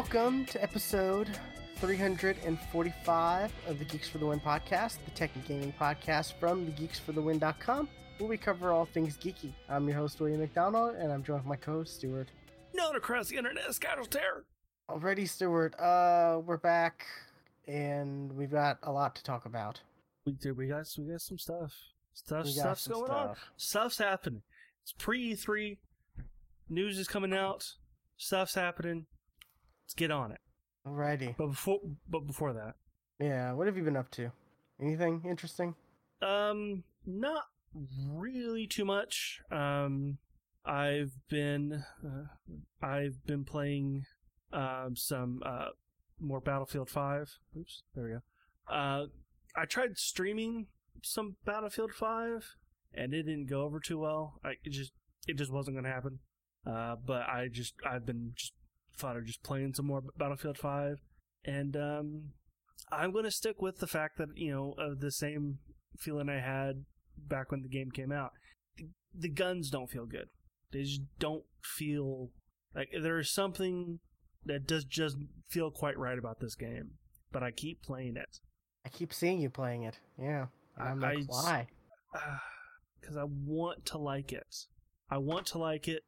welcome to episode 345 of the Geeks for the Win podcast, the tech and gaming podcast from thegeeksforthewin.com, where we cover all things geeky. I'm your host, William McDonald, and I'm joined with my co-host, Stuart. Known across the internet as Casual Terror. Already, Stuart, uh, we're back, and we've got a lot to talk about. We do. We got. We got some stuff. Stuff. Stuff's going on. Stuff's happening. It's pre E3. News is coming out. Stuff's happening. Let's get on it. Alrighty. But before, but before that, Yeah, what have you been up to? Anything interesting? um, not really too much. Um, I've been, uh, I've been playing, um, some uh more Battlefield Five. Oops, there we go. Uh, I tried streaming some Battlefield Five, and it didn't go over too well. I it just it just wasn't going to happen. Uh, but I just I've been just of just playing some more Battlefield Five, and um, I'm going to stick with the fact that you know of the same feeling I had back when the game came out. The, the guns don't feel good. They just don't feel like there is something that does just feel quite right about this game. But I keep playing it. I keep seeing you playing it. Yeah. And I'm I- like, I- why? because I want to like it. I want to like it,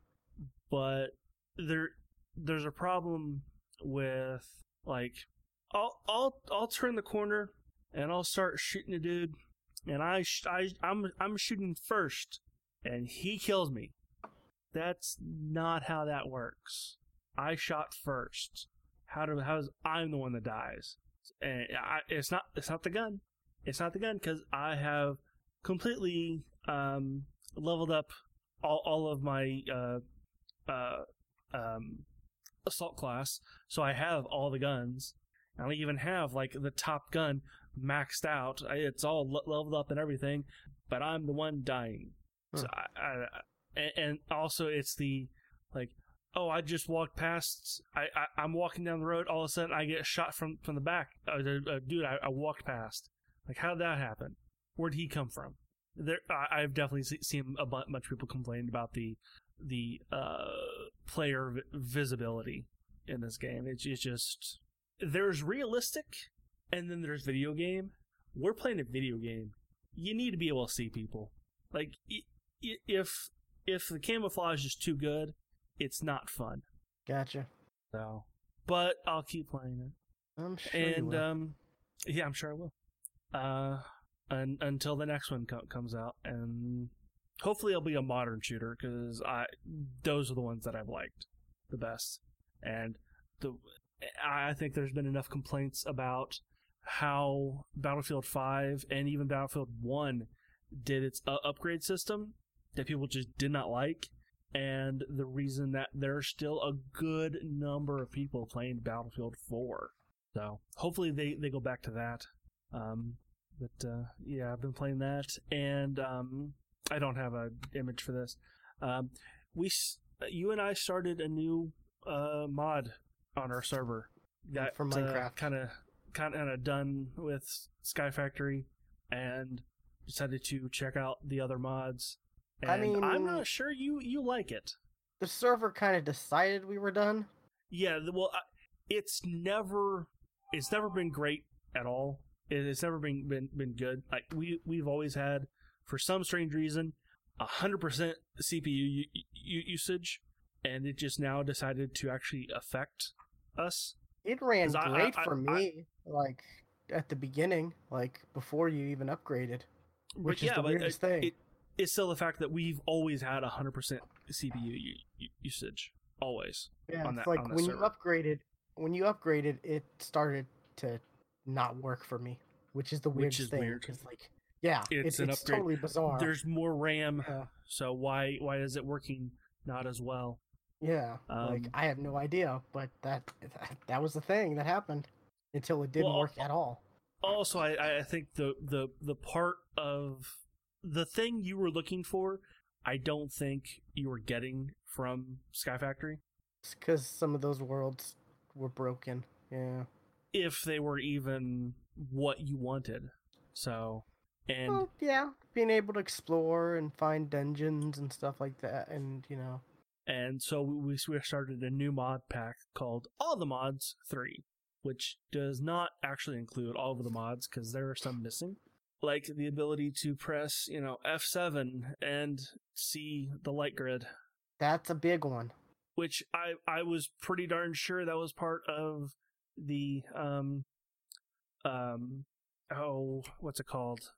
but there there's a problem with like I'll I'll I'll turn the corner and I'll start shooting a dude, and I sh- I I'm I'm shooting first, and he kills me. That's not how that works. I shot first. How do how's I'm the one that dies? And I, it's not it's not the gun. It's not the gun because I have completely um, leveled up all, all of my uh, uh, um, assault class, so I have all the guns. And I even have like the top gun maxed out. I- It's all le- leveled up and everything, but I'm the one dying. So I, I, and- also it's the like, oh, I just walked past. I, I I'm walking down the road. All of a sudden, I get shot from from the back. Uh, uh, dude, I, I walked past. Like, how did that happen? Where'd he come from? There, I, I've definitely se- seen a bunch of people complain about the the uh, player vi- visibility in this game. It's, it's just there's realistic, and then there's video game. We're playing a video game. You need to be able to see people. Like i- i- if if the camouflage is too good, it's not fun. Gotcha. So, but I'll keep playing it I'm sure you and will. um, yeah, I'm sure I will. Uh, un- until the next one co- comes out, and hopefully it'll be a modern shooter because I those are the ones that I've liked the best, and the I think there's been enough complaints about how Battlefield Five and even Battlefield One did its uh, upgrade system that people just did not like. And the reason that there's still a good number of people playing Battlefield 4. So hopefully they, they go back to that. Um, but uh, yeah, I've been playing that, and um, I don't have an image for this. Um, we, you and I started a new uh, mod on our server. Got For Minecraft. kind of kind of done with Sky Factory, and decided to check out the other mods. And I mean- I'm not sure you you like it. the server kind of decided we were done. Yeah, well, it's never it's never been great at all. It's never been been, been good. Like we we've always had, for some strange reason, hundred percent CPU u- u- usage, and it just now decided to actually affect us. It ran great I- for I- me, like at the beginning, like before you even upgraded, which is the uh, weirdest it- thing. it- it's still the fact that we've always had hundred percent CPU u- u- usage, always. yeah, it's that- like when server. you upgraded, when you upgraded, it started to not work for me, which is the Which weirdest is thing. weird. Because like, yeah, It's it's, an it's upgrade. totally bizarre. There's more RAM, yeah, so why why is it working not as well? yeah, like Um, I have no idea, but that that, that was the thing that happened until it didn't Well, work at all. also I, I think the, the the part of the thing you were looking for i don't think you were getting from sky factory because some of those worlds were broken. Yeah. if they were even what you wanted so and well, yeah, being able to explore and find dungeons and stuff like that, and you know, And so we, we started a new mod pack called All the Mods 3, which does not actually include all of the mods because there are some missing. Like the ability to press, you know, F7 and see the light grid, That's a big one. which I, I was pretty darn sure that was part of the, um, um, oh, what's it called?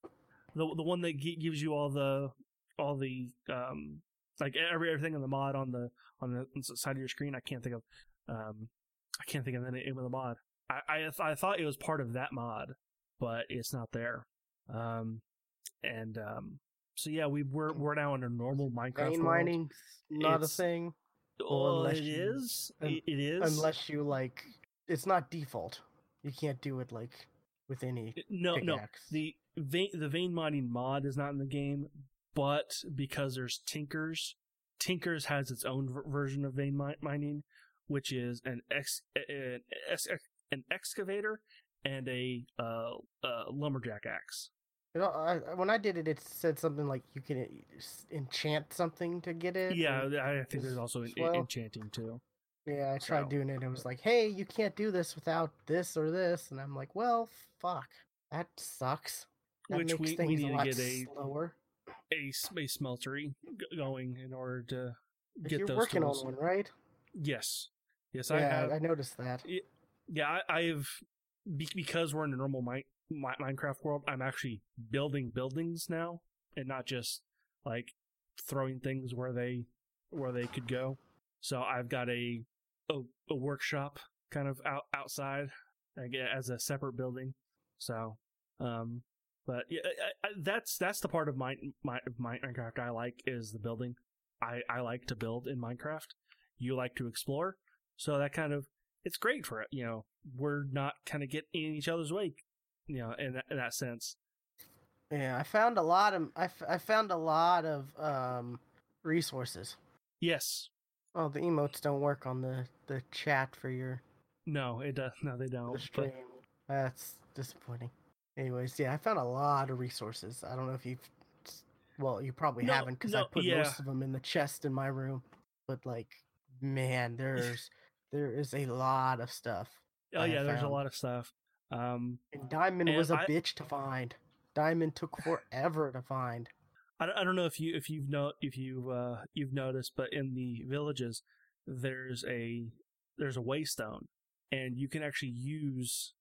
The, the one that gi- gives you all the, all the, um, like every everything in the mod on the on the side of your screen. I can't think of um I can't think of the name of the mod. I I, th- I thought it was part of that mod, but it's not there. Um and um so yeah, we we're we're now in a normal Minecraft Vein mining not It's- a thing Oh, unless it you- is. un- It- it is. unless you like. It's not default. You can't do it like with any no no the vein the vein mining mod is not in the game, but because there's Tinkers, Tinkers has its own ver- version of vein mi- mining, which is an ex an, ex- an excavator and a uh, uh, lumberjack axe. You know, I, when I did it, it said something like you can uh, enchant something to get it. Yeah, I think there's also well- enchanting too. yeah. I tried so- doing it. and It was like, hey, you can't do this without this or this, and I'm like, well, fuck, that sucks. That Which we- we need a to get a- slower. A space smeltery g- going in order to But get You're those working tools. on one, right? Yes, yes, I yeah, have. I noticed that. yeah, I, I've be, because we're in a normal Mi- Mi- Minecraft world. I'm actually building buildings now, and not just like throwing things where they where they could go. So I've got a a, a workshop kind of out outside as a separate building. So, um, but yeah, I, I, that's that's the part of my, my Minecraft I like is the building. I I like to build in Minecraft. You like to explore, so that kind of it's great for it. You know, we're not kind of getting in each other's way. You know, in that, in that sense. Yeah, I found a lot of I, f- I found a lot of um resources. Yes. Oh, the emotes don't work on the the chat for your No, it does. No, they don't. The stream. But That's disappointing. Anyways, yeah, I found a lot of resources. I don't know if you've, well, you probably No, haven't because I put yeah. most of them in the chest in my room. But like, man, there's there is a lot of stuff. oh yeah, there's a lot of stuff. Um, And diamond And was a I- bitch to find. Diamond took forever to find. I, don't- I don't know if you if you've know if you uh you've noticed, but in the villages there's a there's a waystone, and you can actually use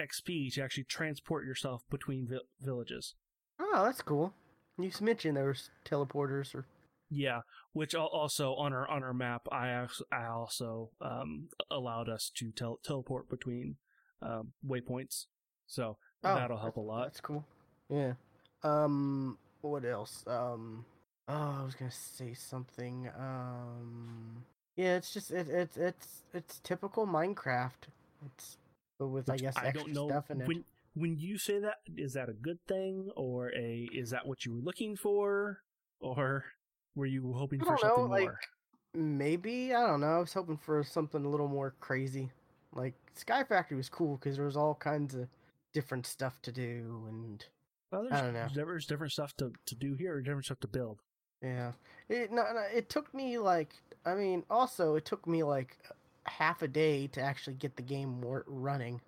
XP to actually transport yourself between vi- villages. Oh, that's cool. You mentioned there was teleporters or Yeah, which also on our on our map, I also, I also um, allowed us to tel- teleport between um, waypoints, so Oh, that'll help a lot. That's cool. Yeah. Um. What else? Um. Oh, I was gonna say something. Um. Yeah, it's just it, it's it's it's typical Minecraft. It's but with I guess I extra don't know stuff in it. when when you say that is that a good thing or a is that what you were looking for or were you hoping for know, something like more? maybe I don't know. I was hoping for something a little more crazy. Like Sky Factory was cool because there was all kinds of different stuff to do and Well, I don't know. there's different stuff to, to do here, different stuff to build. Yeah. It no, no, it took me like I mean, also it took me like half a day to actually get the game wor- running.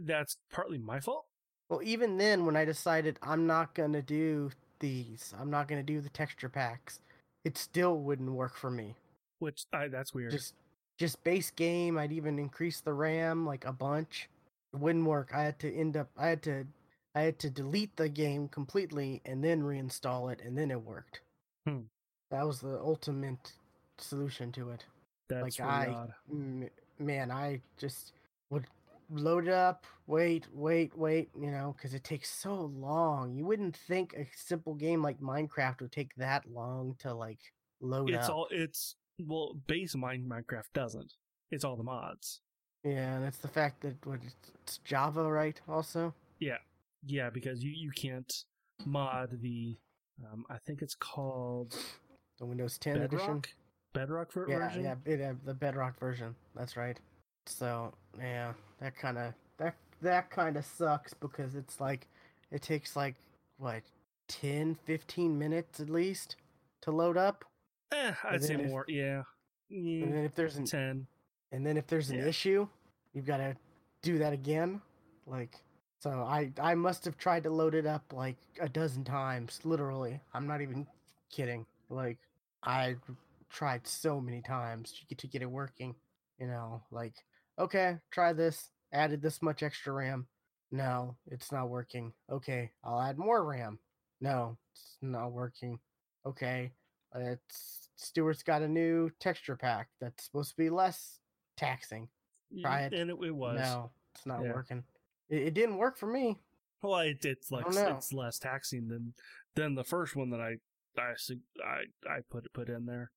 That's partly my fault. Well, even then when I decided I'm not going to do these, I'm not going to do the texture packs, it still wouldn't work for me. Which I, that's weird. Just just base game, I'd even increase the RAM like a bunch. It wouldn't work. I had to end up I had to I had to delete the game completely and then reinstall it and then it worked. Hmm. That was the ultimate solution to it. That's like, really I- odd. M- man, I just would load it up, wait, wait, wait, you know, because it takes so long. You wouldn't think a simple game like Minecraft would take that long to like load It's up. It's all it's well, base mine Minecraft doesn't. It's all the mods. Yeah, and it's the fact that what it's, it's Java, right? Also, Yeah, yeah, because you you can't mod the um I think it's called the Windows 10 edition. Bedrock ver- Yeah, version. yeah, it, uh, the Bedrock version. That's right. So yeah, that kind of that that kind of sucks because it's like it takes like what 10, 15 minutes at least to load up. Eh, I'd say if- more. Yeah. And then if there's an ten. and then if there's an Yeah. issue, you've got to do that again. Like so I I must have tried to load it up like a dozen times, literally. I'm not even kidding. Like I tried so many times to get to get it working, you know, like okay, try this, added this much extra RAM. No, it's not working. Okay, I'll add more RAM. No, it's not working. Okay, it's Stuart's got a new texture pack that's supposed to be less taxing. Try it. and it, it was. No, it's not Yeah. working. It, it didn't work for me. Well, it, it's like it's less taxing than than the first one that I I I I put put in there.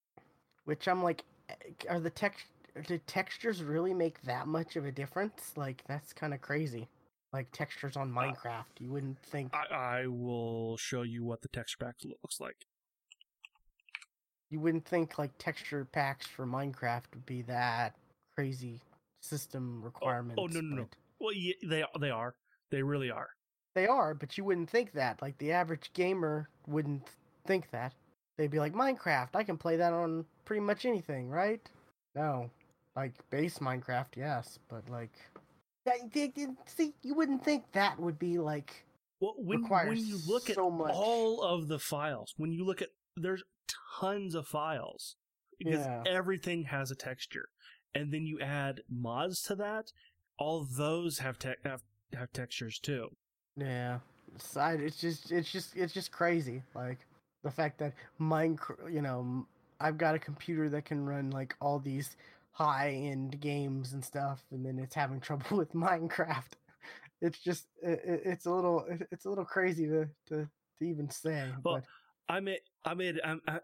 Which I'm like, eh, are the text do textures really make that much of a difference? Like that's kind of crazy. Like textures on Minecraft, you wouldn't think I I will show you what the texture pack looks like. you wouldn't think like texture packs for Minecraft would be that crazy system requirements. no, no, no. but Well, yeah, they they are. They really are. They are, but you wouldn't think that. Like the average gamer wouldn't think that. They'd be like Minecraft. I can play that on pretty much anything, right? No, like base Minecraft, yes, but like, yeah, they- they- see, you wouldn't think that would be like Well, when when you look at much. all of the files, when you look at there's tons of files because Yeah. everything has a texture, and then you add mods to that. All those have te- have have textures too. Yeah, it's, I, it's just it's just it's just crazy. Like the fact that Minecraft, you know, I've got a computer that can run like all these high end games and stuff, and then it's having trouble with Minecraft. It's just it, it- it's a little it's a little crazy to to, to even say. Well, but I made I made I,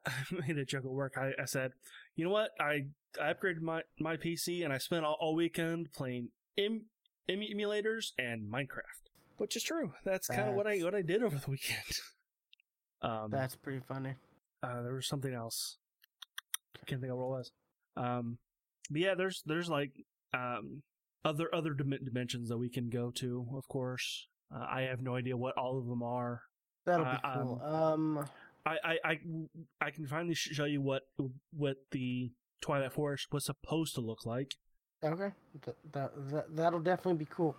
made a joke at work. I, I said, you know what? I I upgraded my my PC and I spent all, all weekend playing em, em, emulators and Minecraft, which is true. That's kind of what I what I did over the weekend. Um, that's pretty funny. uh, there was something else. Can't think of what it was. Um, but yeah, there's there's like um other other dim- dimensions that we can go to. Of course, uh, I have no idea what all of them are. That'll uh, be cool. Um, I, I, I, I can finally show you what what the Twilight Forest was supposed to look like. Okay, that, that, that that'll definitely be cool.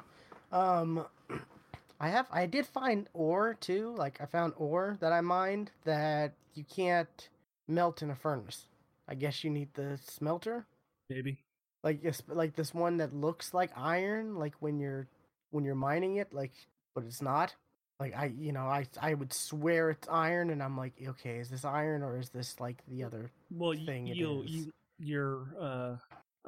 Um, I have I did find ore too. Like I found ore that I mined that you can't melt in a furnace. I guess you need the smelter. Maybe. Like yes, like this one that looks like iron. Like when you're when you're mining it, like but it's not. Like I, you know, I I would swear it's iron, and I'm like, okay, is this iron or is this like the other? Well, Thing you, you, your, uh,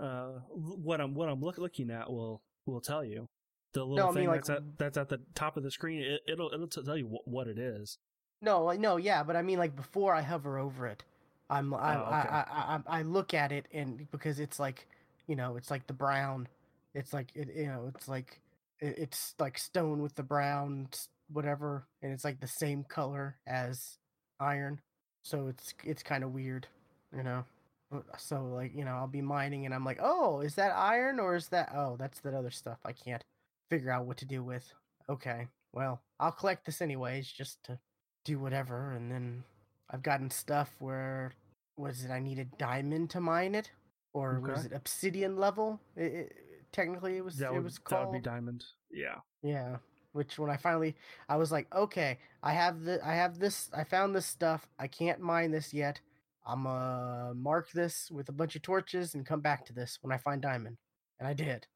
uh, what I'm what I'm look, looking at will will tell you. The little I mean, thing like, that's at that's at the top of the screen. It, it'll it'll tell you what, what it is. No, like no, yeah, but I mean like before I hover over it, I'm I Oh, I, okay. I, I I look at it and because it's like you know it's like the brown, it's like it you know it's like it, it's like stone with the brown whatever, and it's like the same color as iron, so it's it's kind of weird, you know. Uh, So like you know I'll be mining and I'm like oh is that iron or is that oh that's that other stuff I can't figure out what to do with. Okay, well I'll collect this anyways just to do whatever and then i've gotten stuff where was it i needed diamond to mine it? Or was it obsidian level? It, it, technically it was That it would was that would be diamond. Yeah. yeah which when i finally i was like okay i have the i have this i found this stuff i can't mine this yet. I'm uh mark this with a bunch of torches and come back to this when i find diamond. And i did.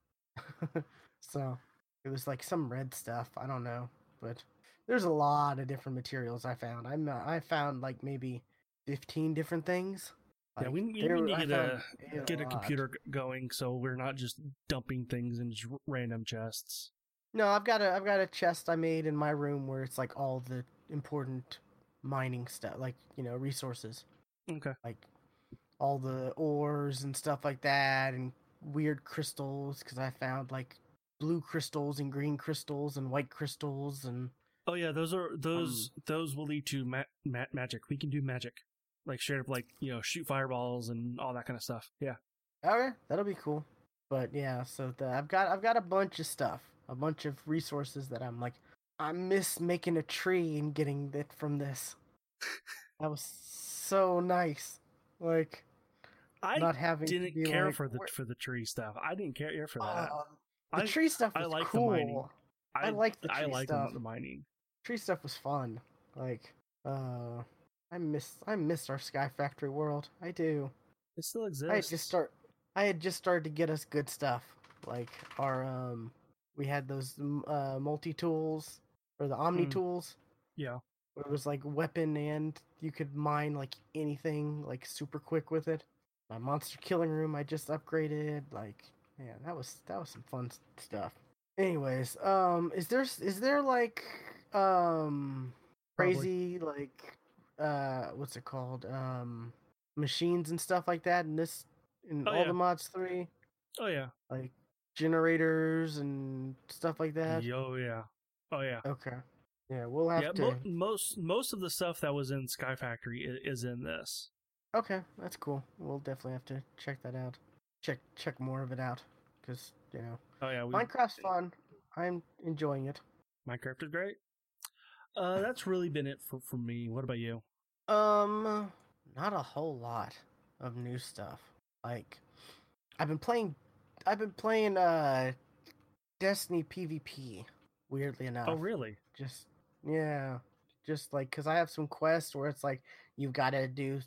So it was like some red stuff i don't know but there's a lot of different materials i found. I'm uh, i found like maybe 15 different things Yeah, we- we- there- need to get found Get a lot. computer going so we're not just dumping things in just random chests. No, I've got a I've got a chest I made in my room where it's like all the important mining stuff, like you know resources, Okay. like all the ores and stuff like that, and weird crystals because I found like blue crystals and green crystals and white crystals and Oh yeah, those are those Um, those will lead to ma- ma- magic. We can do magic, like straight up, like you know, shoot fireballs and all that kind of stuff. Yeah. okay, that'll be cool. But yeah, so the, I've got I've got a bunch of stuff, a bunch of resources that I'm like I miss making a tree and getting it from this. That was so nice. Like I not having didn't care like, for the for the tree stuff. I didn't care for that. uh, the I tree stuff I was like the mining. I like the tree I like the mining. tree stuff was fun. Like, uh, I miss I miss our Sky Factory world. I do. It still exists. I had just start. I had just started to get us good stuff. Like our um, we had those uh multi tools or the Omni Hmm. tools. Yeah. Where It was like weapon and you could mine like anything like super quick with it. My monster killing room I just upgraded. Like, man, that was that was some fun stuff. Anyways, um, is there is there like um Probably. crazy like uh what's it called um machines and stuff like that in this in Oh, all yeah. the mods three Oh yeah. like generators and stuff like that. Oh yeah. Oh yeah. Okay, yeah, we'll have Yeah. to. Mo- most most of the stuff that was in Sky Factory is, is in this. Okay, that's cool. We'll definitely have to check that out. Check check more of it out because you know Oh yeah. We, Minecraft's fun. I'm enjoying it. Minecraft is great. Uh, that's really been it for, for me. What about you? Um, not a whole lot of new stuff. Like, I've been playing. I've been playing uh, Destiny PvP. Weirdly enough. Oh really? just yeah just like because i have some quests where it's like you've got to do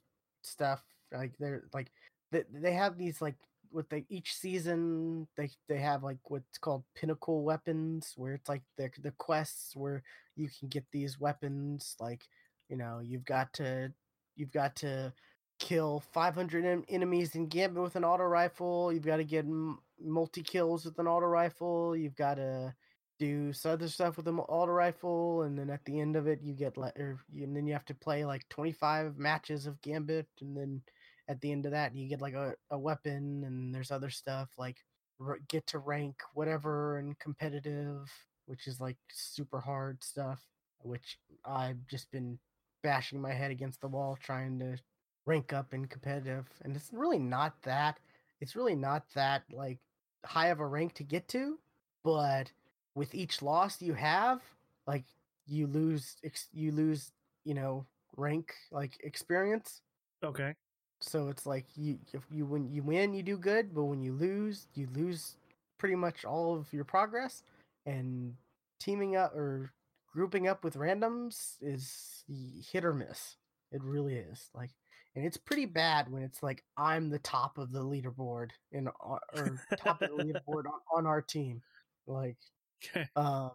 stuff like they're like they, they have these like with the each season they they have like what's called pinnacle weapons where it's like the the quests where you can get these weapons like you know you've got to you've got to kill 500 en- enemies in gambit with an auto rifle you've got to get m- multi kills with an auto rifle you've got to do some other stuff with an auto rifle, and then at the end of it, you get like, or, and then you have to play like 25 matches of Gambit, and then at the end of that, you get like a, a weapon, and there's other stuff like r- get to rank whatever and competitive, which is like super hard stuff, which I've just been bashing my head against the wall trying to rank up in competitive, and it's really not that. It's really not that like high of a rank to get to, but with each loss you have, like you lose you lose, you know, rank like experience. Okay. So it's like you if you when you win you do good, but when you lose, you lose pretty much all of your progress. And teaming up or grouping up with randoms is hit or miss. It really is. Like and it's pretty bad when it's like I'm the top of the leaderboard in our, or top of the leaderboard on, on our team. Like Okay. um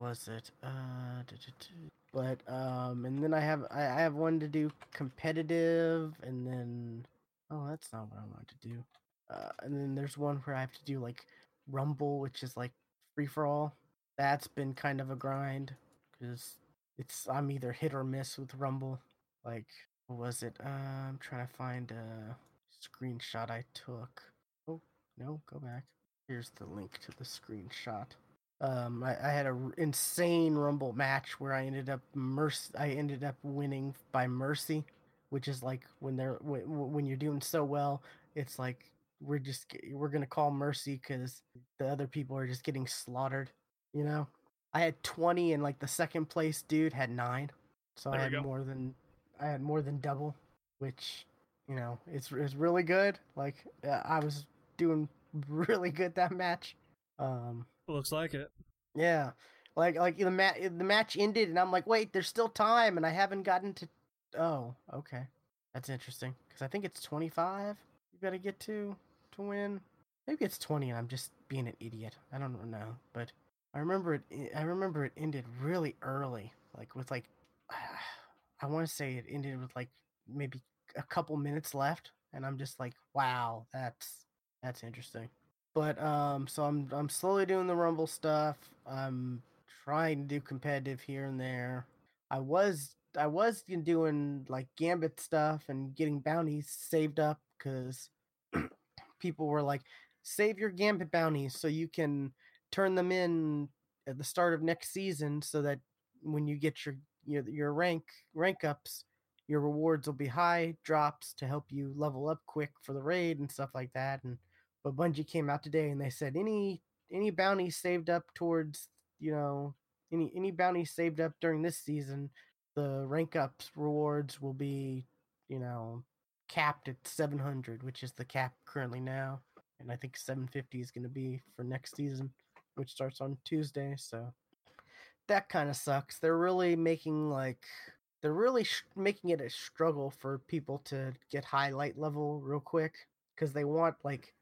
was it uh. But um and then i have I, I have one to do competitive and then oh that's not what i want to do. Uh and then there's one where i have to do like rumble which is like free for all that's been kind of a grind because it's i'm either hit or miss with rumble. Like what was it? Uh, i'm trying to find a screenshot i took. Oh no go back. Here's the link to the screenshot um, I, I had a r- insane rumble match where I ended up mercy. I ended up winning by mercy, which is like when they're when, when you're doing so well, it's like we're just we're gonna call mercy because the other people are just getting slaughtered. You know, I had twenty and like the second place dude had nine, so There I had go. more than I had more than double, which you know it's it's really good. Like uh, I was doing really good that match. Um, Looks like it. yeah, like like the mat the match ended, and I'm like, wait, there's still time, and I haven't gotten to. Oh, okay, that's interesting because I think it's 25. You got to get to to win. Maybe it's 20, and I'm just being an idiot. I don't know, but I remember it. Eh, I remember it ended really early, like with like, I want to say it ended with like maybe a couple minutes left, and I'm just like, wow, that's that's interesting but um so i'm i'm slowly doing the rumble stuff. I'm trying to do competitive here and there. I was i was doing like gambit stuff and getting bounties saved up because people were like save your gambit bounties so you can turn them in at the start of next season so that when you get your your, your rank rank ups your rewards will be high drops to help you level up quick for the raid and stuff like that. And but Bungie came out today and they said any any bounties saved up towards you know any any bounties saved up during this season, the rank ups rewards will be you know capped at 700, which is the cap currently now, and I think 750 is going to be for next season, which starts on Tuesday. So that kind of sucks. They're really making like they're really sh- making it a struggle for people to get high light level real quick because they want like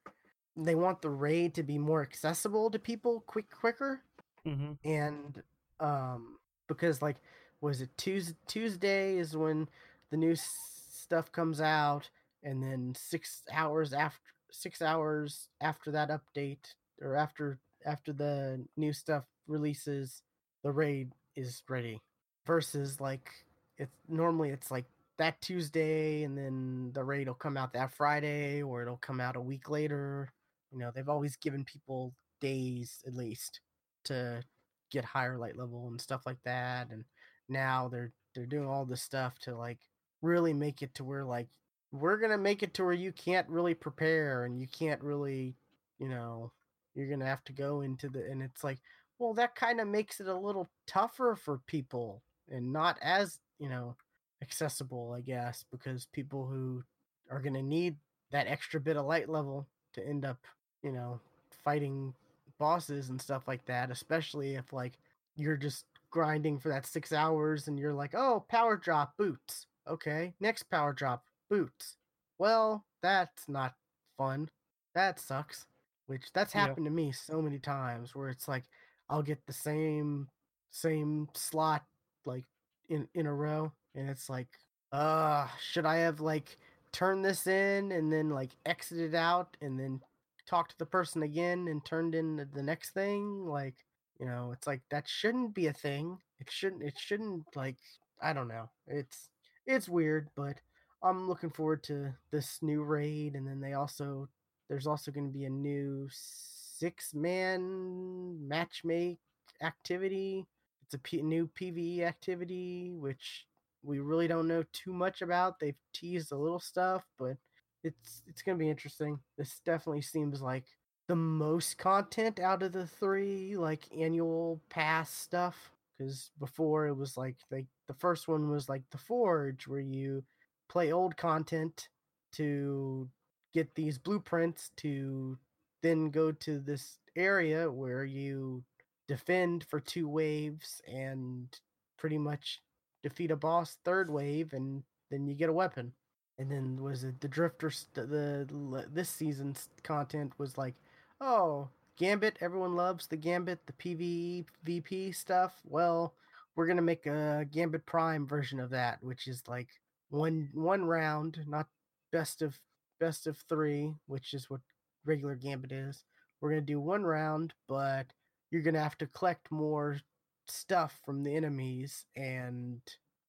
they want the raid to be more accessible to people quick quicker. Mm-hmm. and um because like was it Tuesday Tuesday is when the new s- stuff comes out and then 6 hours after 6 hours after that update or after after the new stuff releases the raid is ready. Versus like it's normally it's like that Tuesday and then the raid will come out that Friday or it'll come out a week later you know they've always given people days at least to get higher light level and stuff like that and now they're they're doing all this stuff to like really make it to where like we're gonna make it to where you can't really prepare and you can't really you know you're gonna have to go into the and it's like well that kind of makes it a little tougher for people and not as you know accessible i guess because people who are gonna need that extra bit of light level to end up you know fighting bosses and stuff like that, especially if like you're just grinding for that six hours and you're like, oh, power drop boots. Okay, next power drop boots. Well, that's not fun. That sucks. Which that's Yeah. happened to me so many times where it's like I'll get the same same slot like in in a row and it's like uh should I have like turned this in and then like exited out and then talked to the person again and turned in the- next thing like you know it's like that shouldn't be a thing. It shouldn't it shouldn't like i don't know. It's it's weird but i'm looking forward to this new raid and then they also there's also going to be a new six man matchmake activity. It's a P- new pve activity which we really don't know too much about. They've teased a little stuff but it's it's gonna be interesting. This definitely seems like the most content out of the three like annual pass stuff. Because before it was like like the first one was like the Forge, where you play old content to get these blueprints to then go to this area where you defend for two waves and pretty much defeat a boss third wave and then you get a weapon and then was it the drifter st- the this season's content was like oh gambit everyone loves the gambit the pve vp stuff. Well we're gonna make a gambit prime version of that which is like one one round not best of best of three which is what regular gambit is. We're gonna do one round but you're gonna have to collect more stuff from the enemies and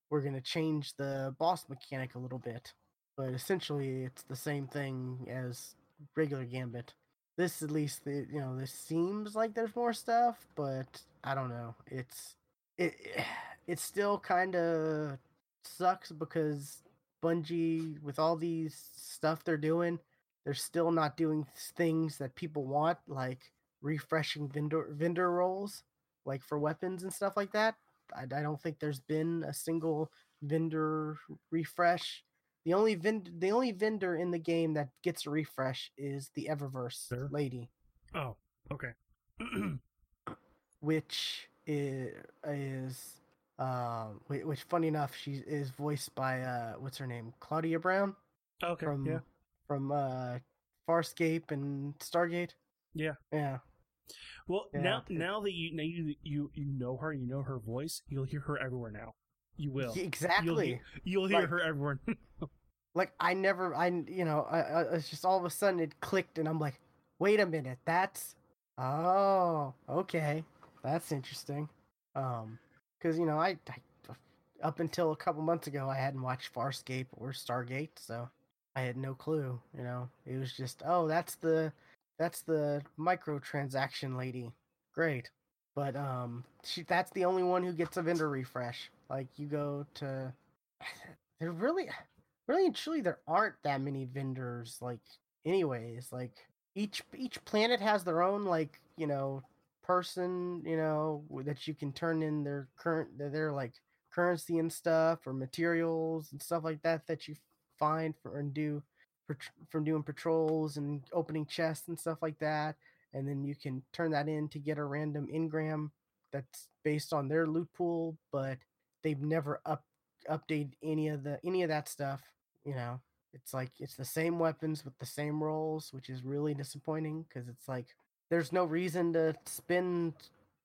we're gonna change the boss mechanic a little bit but essentially it's the same thing as regular Gambit. This at least the you know this seems like there's more stuff, but I don't know. It's it it still kind of sucks because Bungie with all these stuff they're doing, they're still not doing things that people want like refreshing vendor vendor rolls like for weapons and stuff like that. I, I don't think there's been a single vendor refresh the only vend- the only vendor in the game that gets a refresh is the Eververse Sure. lady, Oh, okay. which is, is whi- which funny enough, she is voiced by uh, what's her name, Claudia Brown okay. from yeah. from uh, Farscape and Stargate. Yeah. Yeah, Well, Yeah, now now that you now you you you know her, you know her voice. You'll hear her everywhere now. You will. Exactly. You'll hear Like- her everywhere. like I never, I you know, I, I, it's just all of a sudden it clicked, and I'm like, wait a minute, that's oh, okay, that's interesting. Um, because you know, I, I up until a couple months ago, I hadn't watched Farscape or Stargate, so I had no clue. You know, it was just, oh, that's the that's the microtransaction lady. Great. But um she that's the only one who gets a vendor refresh. Like you go to they're really really and truly there aren't that many vendors like anyways. Like each each planet has their own like, you know, person, you know, that you can turn in their current their, their like currency and stuff or materials and stuff like that that you find for and do for, from doing patrols and opening chests and stuff like that. And then you can turn that in to get a random engram that's based on their loot pool, but they've never up updated any of the any of that stuff. You know, it's like it's the same weapons with the same rolls, which is really disappointing because it's like there's no reason to spend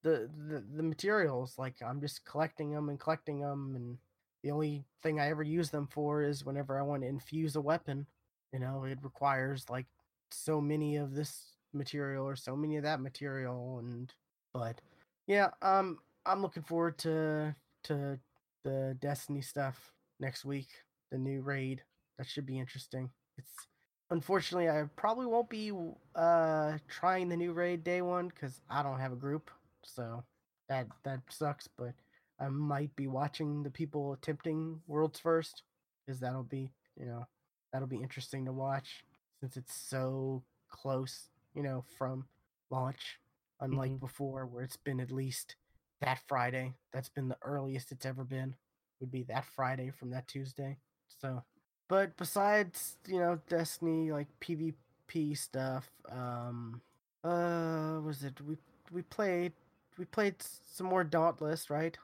the, the the materials. Like I'm just collecting them and collecting them, and the only thing I ever use them for is whenever I want to infuse a weapon. You know, it requires like so many of this material or so many of that material, and but yeah, um, I'm looking forward to to the Destiny stuff next week. The new raid that should be interesting. It's unfortunately I probably won't be uh trying the new raid day one because I don't have a group, so that that sucks. But I might be watching the people attempting worlds first, because that'll be you know that'll be interesting to watch since it's so close, you know, from launch. Unlike Mhm. before, where it's been at least that Friday. That's been the earliest it's ever been. Would be that Friday from that Tuesday. So, but besides, you know, Destiny like PvP stuff, um, uh, was it we we played we played some more Dauntless, right?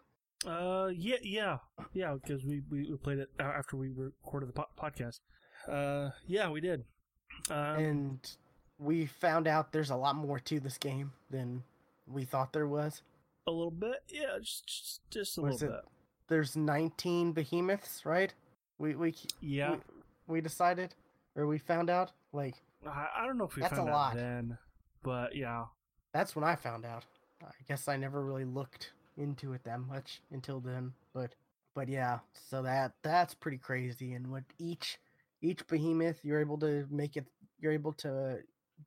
Uh, yeah, yeah, yeah. Because we, we we played it after we recorded the po- podcast. Uh, yeah, we did. Um, and we found out there's a lot more to this game than we thought there was. a little bit, yeah, just just, just a Was little it- bit. There's 19 behemoths, right? We we Yeah, we, we decided or we found out like I, I don't know if we That's a found lot. out then, but yeah, that's when I found out. I guess I never really looked into it that much until then, but but yeah, so that that's pretty crazy. And what each each behemoth you're able to make it, you're able to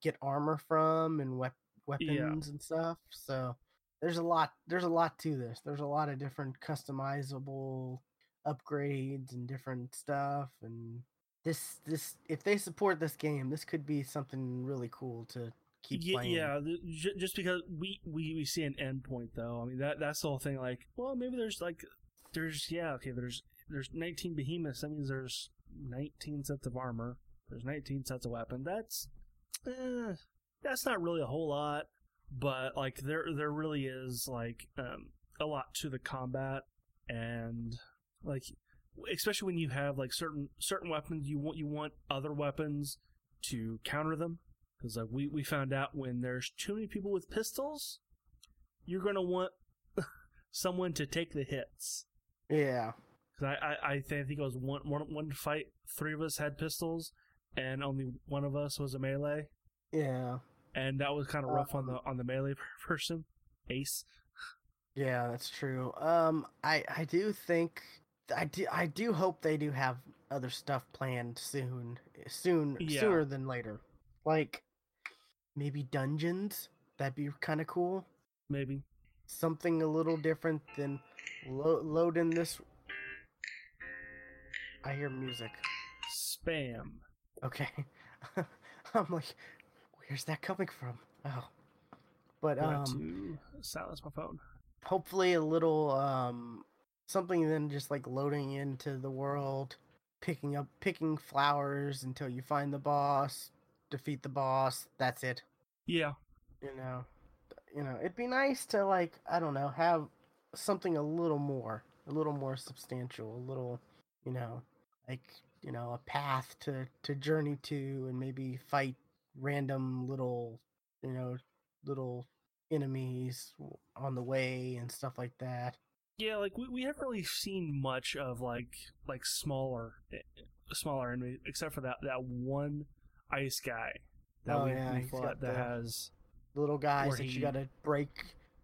get armor from and wep- weapons and stuff. So there's a lot there's a lot to this. There's a lot of different customizable upgrades and different stuff and this this if they support this game, this could be something really cool to keep Ye- playing. yeah. Just because we, we we see an end point though. I mean that that's the whole thing. Like, well, maybe there's like there's yeah okay there's there's 19 behemoths. That means there's 19 sets of armor. There's 19 sets of weapon. That's eh, that's not really a whole lot, but like there there really is like um a lot to the combat and like especially when you have like certain certain weapons you want you want other weapons to counter them because like we, we found out when there's too many people with pistols you're gonna want someone to take the hits Yeah. because I, I, I think it was one, one one fight three of us had pistols and only one of us was a melee Yeah. and that was kind of rough on the Um, on the melee person ace Yeah, that's true. Um, I I do think I do I do hope they do have other stuff planned soon, soon Yeah. sooner than later. Like maybe dungeons. That'd be kind of cool. maybe Something a little different than lo- loading this. I hear music. spam Okay, I'm like, where's that coming from? Oh, but um. to silence my phone hopefully a little um something than just like loading into the world picking up picking flowers until you find the boss defeat the boss that's it. Yeah. You know you know it'd be nice to like i don't know have something a little more a little more substantial a little you know like you know a path to to journey to and maybe fight random little you know little enemies on the way and stuff like that Yeah, like we, we haven't really seen much of like like smaller eh, smaller enemies except for that that one ice guy that Oh, we, yeah, we fought that has little guys that he- you gotta break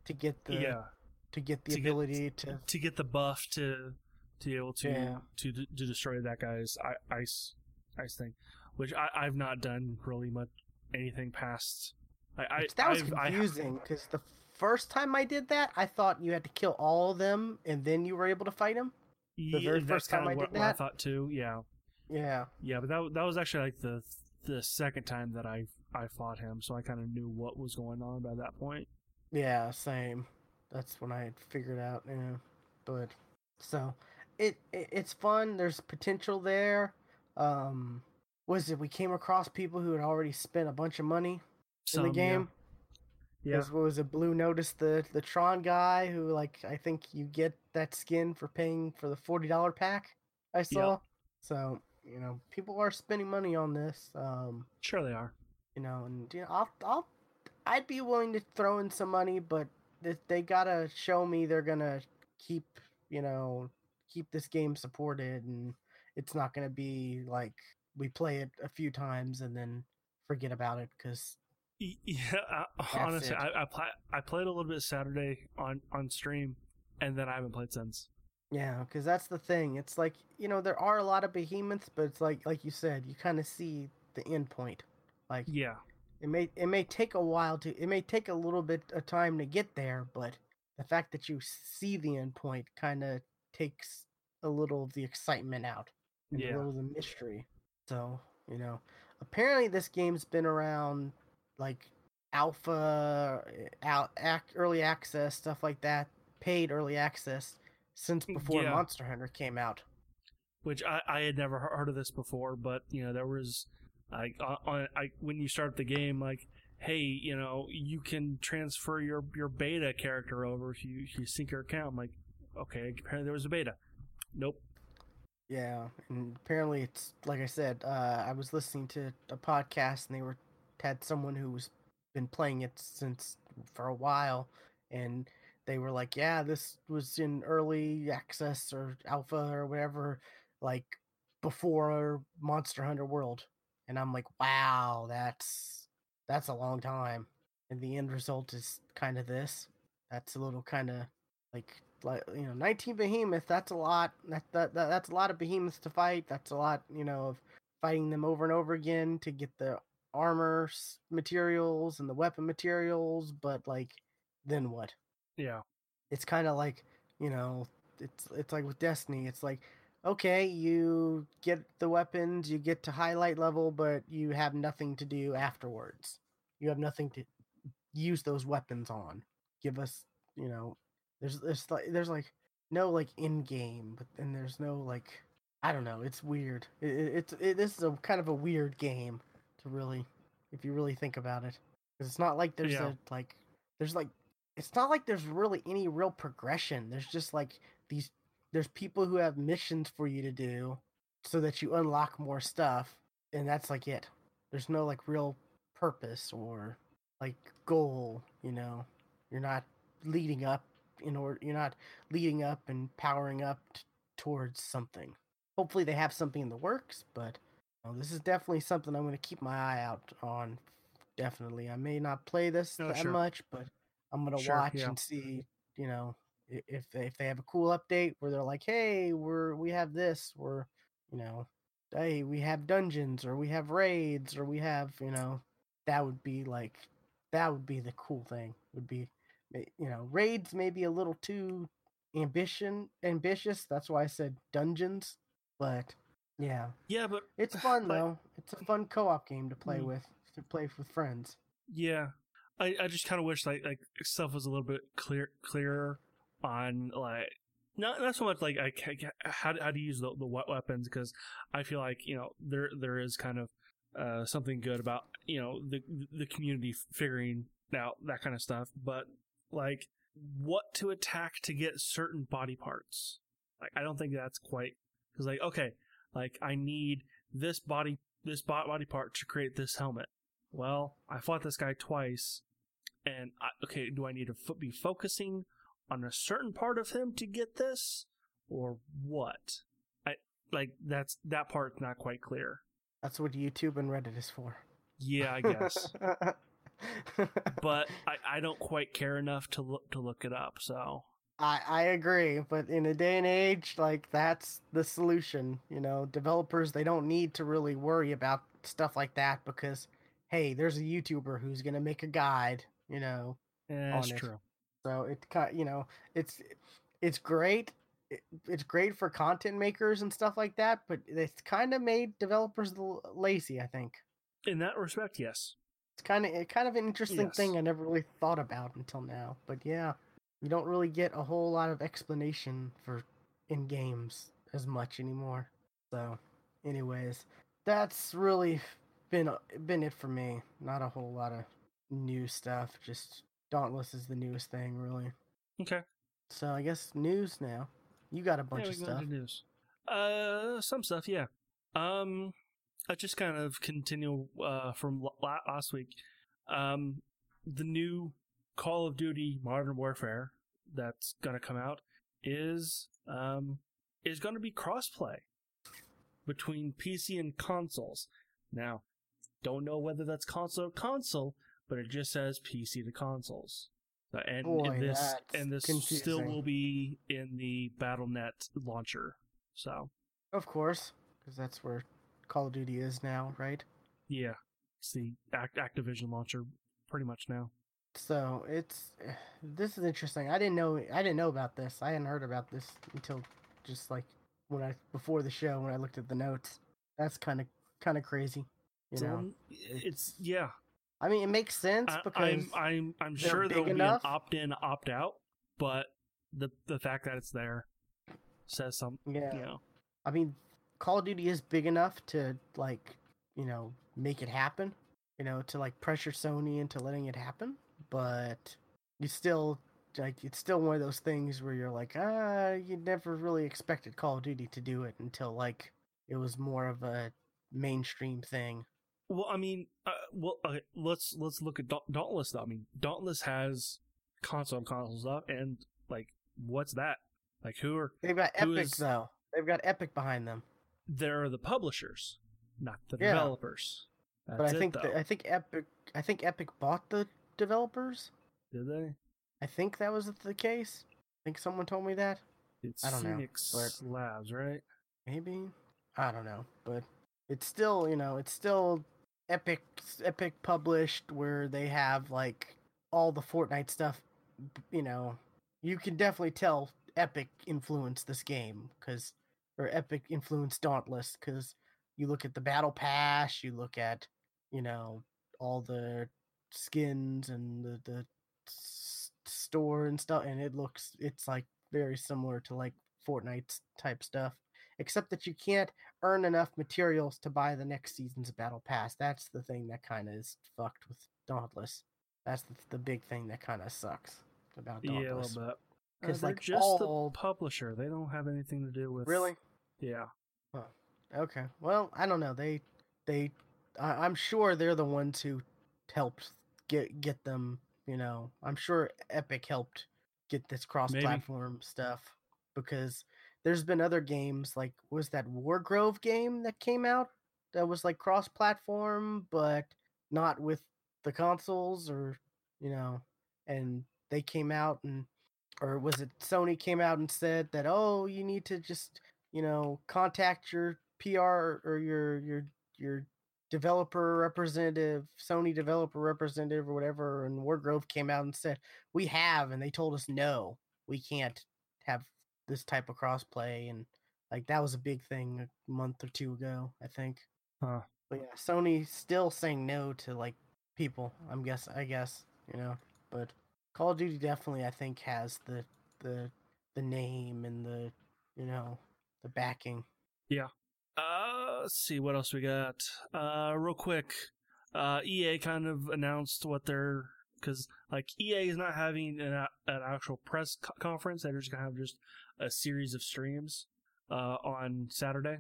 to get the yeah to get the to get- ability to to get the buff to to be able to Yeah. to to destroy that guy's ice ice thing, which I I've not done really much anything past. I, I that was I've- confusing because the first time I did that, I thought you had to kill all of them and then you were able to fight them. yeah, very that's first time I what, did what I thought too. Yeah, Yeah, yeah, but that that was actually like the the second time that I I fought him, so I kind of knew what was going on by that point. yeah, same. That's when I had figured out. Yeah, but so it, it it's fun. There's potential there. um, was it we came across people who had already spent a bunch of money in Some, the yeah. game. Yeah. Was, was it Blue Notice the the Tron guy who like I think you get that skin for paying for the forty dollar pack I saw. So you know people are spending money on this. Um, Sure they are. you know, and you know I'll I'll I'd be willing to throw in some money, but they, they gotta show me they're gonna keep you know keep this game supported and it's not gonna be like we play it a few times and then forget about it because Yeah, I, honestly, it. I I, play, I played a little bit Saturday on on stream, and then I haven't played since. Yeah, because that's the thing. It's like you know there are a lot of behemoths, but it's like like you said, you kind of see the end point. Like Yeah, it may it may take a while to it may take a little bit of time to get there, but the fact that you see the end point kind of takes a little of the excitement out Yeah. a little of the mystery. So you know, apparently this game's been around like alpha, out ac early access stuff like that, paid early access since before Yeah. Monster Hunter came out. which I, I had never heard of this before, but you know there was like on I when you start the game like hey you know you can transfer your your beta character over if you if you sync your account. I'm like okay apparently there was a beta. Nope. Yeah, and apparently it's like I said. Uh, I was listening to a podcast, and they were had someone who's been playing it since for a while, and they were like, "Yeah, this was in early access or alpha or whatever, like before Monster Hunter World." And I'm like, "Wow, that's that's a long time." And the end result is kind of this. That's a little kind of like like you know 19 behemoth that's a lot that, that, that that's a lot of behemoths to fight that's a lot you know of fighting them over and over again to get the armor materials and the weapon materials but like then what? Yeah. it's kind of like you know it's it's like with destiny it's like okay you get the weapons you get to highlight level but you have nothing to do afterwards. You have nothing to use those weapons on. Give us you know there's there's like there's like no like in game but then there's no like i don't know it's weird. It, it, it's it, this is a kind of a weird game to really if you really think about it 'Cause it's not like there's Yeah. a like there's like it's not like there's really any real progression. There's just like these there's people who have missions for you to do so that you unlock more stuff and that's like it. There's no like real purpose or like goal, you know. You're not leading up in order you're not leading up and powering up t- towards something. Hopefully they have something in the works, but this is definitely something I'm going to keep my eye out on. Definitely. I may not play this Oh, that sure. much, but I'm gonna Sure, watch yeah. and see, you know, if they, if they have a cool update where they're like, "Hey, we're we have this," or you know, "Hey, we have dungeons," or "We have raids," or "We have," you know, that would be like, that would be the cool thing. Would be, you know, raids may be a little too ambition ambitious. That's why I said dungeons, but yeah, Yeah, but it's fun But- though. It's a fun co-op game to play Mm. with, to play with friends. Yeah, I, I just kind of wish like like stuff was a little bit clear clearer on like not not so much like I how to, how to use the the we- weapons because I feel like you know there there is kind of uh, something good about you know the the community figuring out that kind of stuff, but like what to attack to get certain body parts, like I don't think that's quite because like okay, like I need this body this bo- body part to create this helmet well, I fought this guy twice, and I, okay, do I need to fo- be focusing on a certain part of him to get this, or what? I like that's that part's not quite clear. That's what YouTube and Reddit is for. Yeah, I guess, but I, I don't quite care enough to look to look it up. So I I agree, but in a day and age like that's the solution. You know, developers they don't need to really worry about stuff like that because hey, there's a YouTuber who's gonna make a guide. You know, yeah, that's it. true. so it you know it's it's great. It's great for content makers and stuff like that, but it's kind of made developers lazy. I think In that respect, yes. it's kind of it kind of an interesting Yes. thing I never really thought about until now. But yeah, you don't really get a whole lot of explanation for in games as much anymore. So anyways, that's really been been it for me. Not a whole lot of new stuff. Just Dauntless is the newest thing, really. Okay. So I guess news now. You got a bunch yeah, of stuff. news. Uh, some stuff, yeah. Um, I just kind of continue uh from la- la- last week. Um, the new Call of Duty Modern Warfare that's gonna come out is um is gonna be crossplay between PC and consoles. Now, don't know whether that's console to console, but it just says PC to consoles. Uh, And, Boy, and this and this still will be in the Battle.net launcher. So Of course, because that's where Call of Duty is now, right? yeah, it's the Act- Activision launcher pretty much now. So it's this is interesting. I didn't know I didn't know about this. I hadn't heard about this until just like when I before the show when I looked at the notes. That's kind of kind of crazy. You So, know, it's yeah. I mean, it makes sense because I'm I'm I'm they're sure there'll enough. be an opt in opt out, but the the fact that it's there says something. yeah, You know, I mean, Call of Duty is big enough to like you know make it happen. You know, to like pressure Sony into letting it happen, but you still like it's still one of those things where you're like, ah, you never really expected Call of Duty to do it until like it was more of a mainstream thing. Well, I mean, uh, well, okay, let's let's look at Daunt- Dauntless. Though. I mean, Dauntless has console and console stuff, and like, what's that? Like, who are They've got Epic is- though. They've got Epic behind them. they're the publishers, not the Yeah. developers. That's but I think I think Epic I think Epic bought the developers. did they? I think that was the case. I think someone told me that. It's I don't know, Phoenix but- Labs, right? Maybe I don't know, but it's still you know it's still Epic Epic published where they have like all the Fortnite stuff. You know, you can definitely tell Epic influenced this game because or Epic influenced Dauntless because you look at the battle pass, you look at you know all the skins and the the s- store and stuff, and it looks it's like very similar to like Fortnite type stuff except that you can't earn enough materials to buy the next season's battle pass. That's the thing that kind of is fucked with Dauntless. That's the, the big thing that kind of sucks about Dauntless. little bit. Uh, 'Cause, they're like, just all- the publisher. They don't have anything to do with. Really? Yeah. Okay. Well, I don't know. They they I, I'm sure they're the ones who helped get get them. You know, I'm sure Epic helped get this cross-platform stuff because there's been other games like was that Wargroove game that came out that was like cross-platform but not with the consoles or you know, and they came out and or was it Sony came out and said that oh you need to just you know contact your PR or your your your developer representative, Sony developer representative or whatever, and Wargroove came out and said we have, and they told us no, we can't have this type of crossplay, and like that was a big thing a month or two ago, I think. Huh. But yeah, Sony still saying no to like people. I'm guess I guess you know, but Call of Duty definitely I think has the the the name and the you know the backing. Yeah. Uh, let's see what else we got. Uh, real quick, uh, EA kind of announced what they're because like EA is not having an, an actual press co- conference. They're just gonna have just a series of streams uh, on Saturday,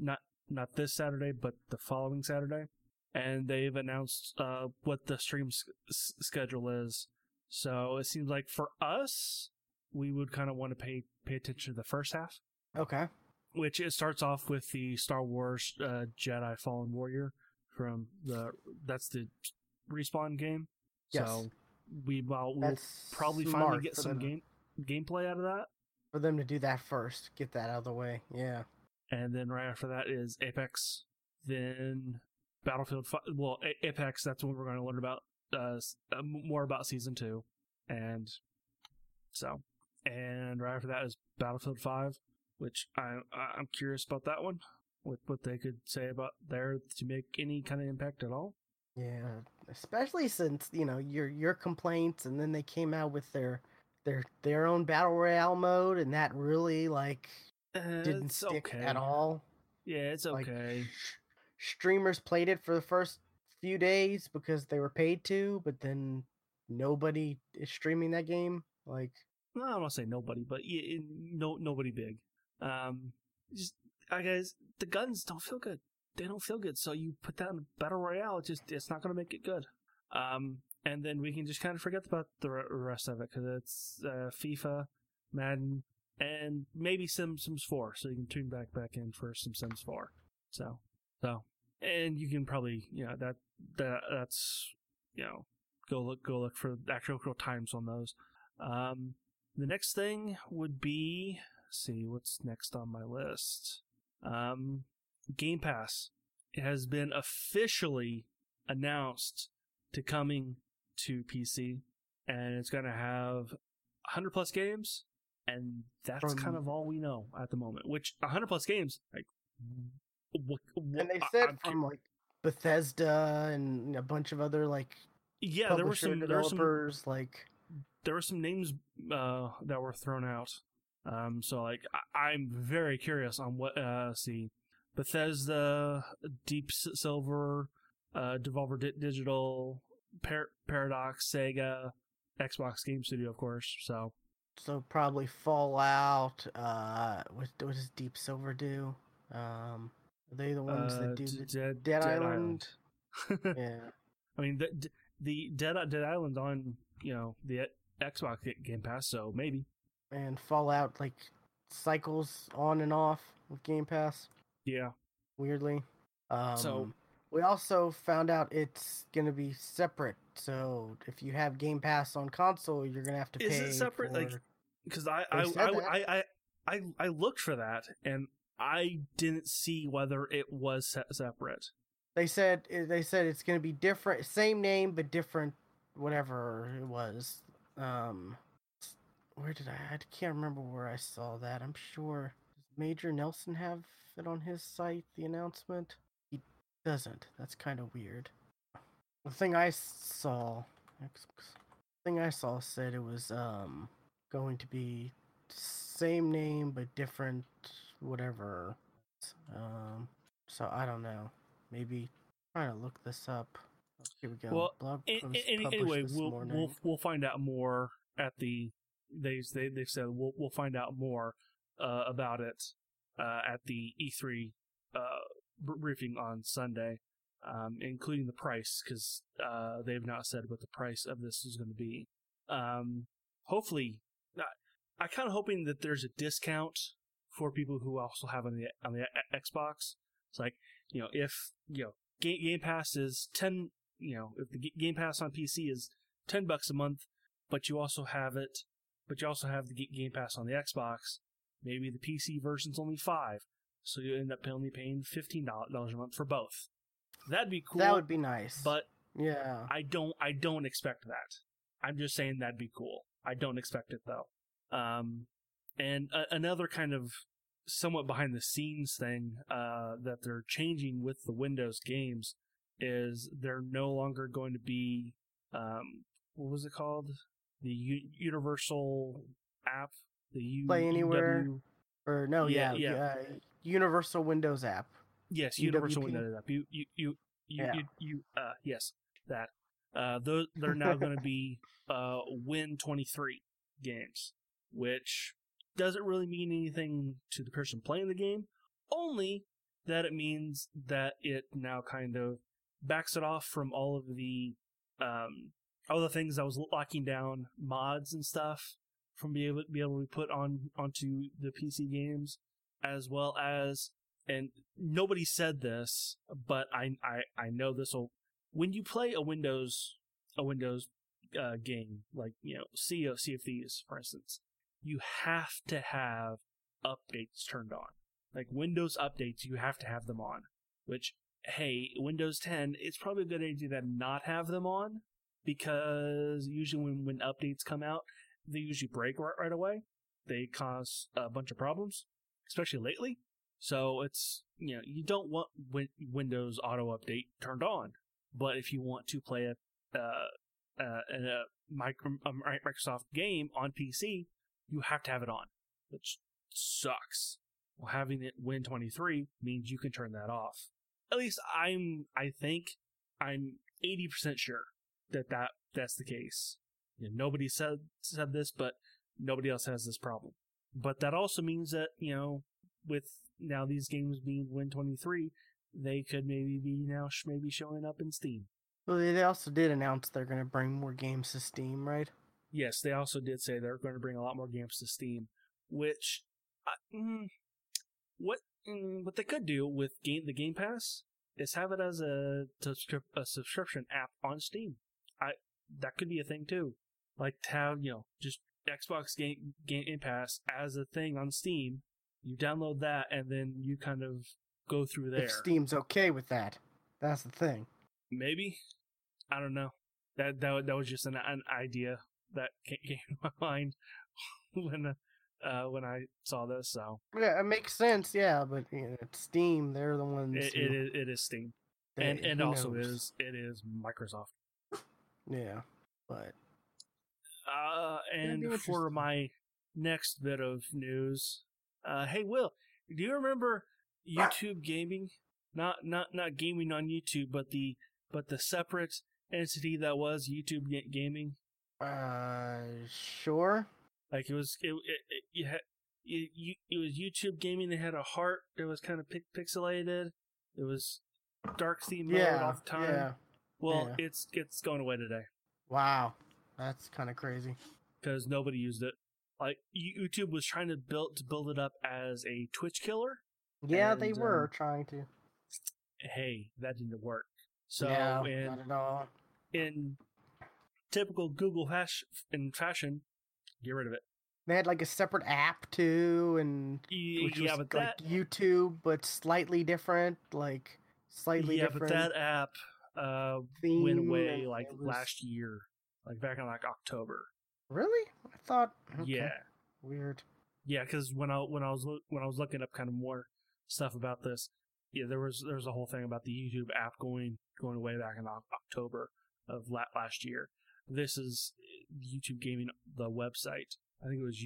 not not this Saturday, but the following Saturday, and they've announced uh, what the stream s- schedule is. So it seems like for us, we would kind of want to pay pay attention to the first half Okay. Which it starts off with the Star Wars uh, Jedi Fallen Warrior from the that's the respawn game. Yes. So we will we'll That's probably finally get some them, game gameplay out of that. for them to do that first. Get that out of the way. Yeah. And then right after that is Apex, then Battlefield. Fi- Well, A- Apex. That's when we're going to learn about uh, uh, more about season two, and so and right after that is Battlefield Five, which I I- I'm curious about that one. With what they could say about there to make any kind of impact at all. Yeah, especially since you know your your complaints, and then they came out with their their their own battle royale mode, and that really like Uh, didn't stick okay. at all. Yeah, it's okay. streamers played it for the first few days because they were paid to, but then nobody is streaming that game. Like, no, I don't want to say nobody, but yeah, no, nobody big. Um, just I guys, the guns don't feel good. They don't feel good. So you put that in battle royale, it just it's not going to make it good. Um, and then we can just kind of forget about the rest of it because it's uh, FIFA, Madden, and maybe Sims Sims Four. So you can tune back back in for some Sims Four. So so and you can probably you know that that that's you know go look go look for actual times on those. Um, the next thing would be see what's next on my list. Um, Game Pass it has been officially announced to coming to PC, and it's going to have 100 plus games, and that's From- kind of all we know at the moment. Which 100 plus games, like, what, what, and they said I'm from like Bethesda and a bunch of other like yeah, there were some there were some developers. Like, there were some names uh, that were thrown out. Um, so like I- I'm very curious on what uh see Bethesda, Deep Silver, uh, Devolver Di- Digital, Par- Paradox, Sega, Xbox Game Studio, of course. So so probably Fallout. Uh, what, what does Deep Silver do? Um, are they the ones uh, that do D- Dead, Dead Island? Island. yeah. I mean the the Dead Dead Island on you know the Xbox Game Pass, so maybe and Fallout like cycles on and off with Game Pass. yeah. Weirdly, um, So- we also found out it's gonna be separate. So if you have Game Pass on console, you're gonna have to Is pay. it separate? Like, because I I, I. I, I I I looked for that and I didn't see whether it was se- separate. they said eh, they said it's gonna be different, same name but different, whatever it was. Um, s- where did I? I can't remember where I saw that. I'm sure. Does Major Nelson have it on his site? The announcement. He doesn't. That's kind of weird. The thing I saw, thing I saw said it was um going to be same name but different whatever. Um, so I don't know. Maybe trying to look this up. Here we go. Well, Blog post anyway, we'll we'll we'll find out more at the they they they said we'll we'll find out more uh, about it uh, at the E3 uh, briefing on Sunday, um, including the price because uh, they've not said what the price of this is going to be. Um, hopefully, I, I kind of hoping that there's a discount for people who also have on the on the Xbox. It's like you know if you know Game, Game Pass is ten you know, if the Game Pass on PC is ten bucks a month, but you also have it, but you also have the Game Pass on the Xbox. Maybe the PC version's only five, so you end up only paying fifteen dollars a month for both. That'd be cool. That would be nice. but yeah, I don't. I don't expect that. I'm just saying that'd be cool. I don't expect it though. Um, and a- another kind of somewhat behind the scenes thing uh, that they're changing with the Windows games is they're no longer going to be um, what was it called? The U- Universal app. The U- Play Anywhere? UW or no, Yeah, yeah, yeah. Uh, Universal Windows app. Yes, Universal UWP? Windows app. You, you, you, you, Yeah. you, you uh, yes, that. Uh, those they're now going to be uh Win twenty three games, which doesn't really mean anything to the person playing the game. Only that it means that it now kind of backs it off from all of the um all the things I was locking down mods and stuff from being able to be able to put on onto the PC games, as well as and nobody said this, but I I I know this will when you play a Windows a Windows uh, game like you know Sea of Sea of Thieves for instance, you have to have updates turned on. Like Windows updates, you have to have them on. Which hey, Windows 10, it's probably a good idea to not have them on because usually when when updates come out, they usually break right, right away. They cause a bunch of problems, especially lately. So it's you know you don't want win- Windows Auto Update turned on, but if you want to play a uh, uh, a, micro, a Microsoft game on PC, you have to have it on, which sucks. Well, having it win 23 means you can turn that off. At least I'm, I think, I'm 80% sure that, that that's the case. You know, nobody said, said this, but nobody else has this problem. But that also means that, you know, with now these games being Win 23, they could maybe be now sh- maybe showing up in Steam. Well, they also did announce they're going to bring more games to Steam, right? Yes, they also did say they're going to bring a lot more games to Steam, which, uh, mm, what mm, what they could do with game the Game Pass is have it as a a subscription app on Steam. I that could be a thing too, like to have you know just Xbox Game Game Pass as a thing on Steam. You download that and then you kind of go through there. If Steam's okay with that, that's the thing. Maybe I don't know. That that that was just an an idea that came to my mind when uh, when I saw this. So yeah, it makes sense. Yeah, but you know, it's Steam. They're the ones. It, who, it is it is Steam, they, and and also knows? is it is Microsoft. Yeah, but Uh, and for my next bit of news, uh, hey Will, do you remember YouTube gaming? Not not not gaming on YouTube, but the but the separate entity that was YouTube gaming. uh, sure. Like it was, it it, it, you had, it, you, it was YouTube gaming. They had a heart. It was kind of pixelated. It was dark theme mode Yeah, all the time. yeah. Well, yeah. it's it's going away today Wow, that's kind of crazy. because nobody used it. Like YouTube was trying to build to build it up as a Twitch killer. Yeah, they were um, trying to. Hey, that didn't work. So no, in not at all. in typical Google hash in fashion, get rid of it. They had like a separate app too, and which yeah, but like that YouTube, but slightly different, like slightly yeah, different. but that app uh, theme went away like was- last year, like back in like October. Really? I thought. okay, Yeah, Weird. yeah, because when I when I was when I was looking up kind of more stuff about this, yeah, there was there was a whole thing about the YouTube app going going away back in October of la- last year. This is YouTube Gaming, the website. I think it was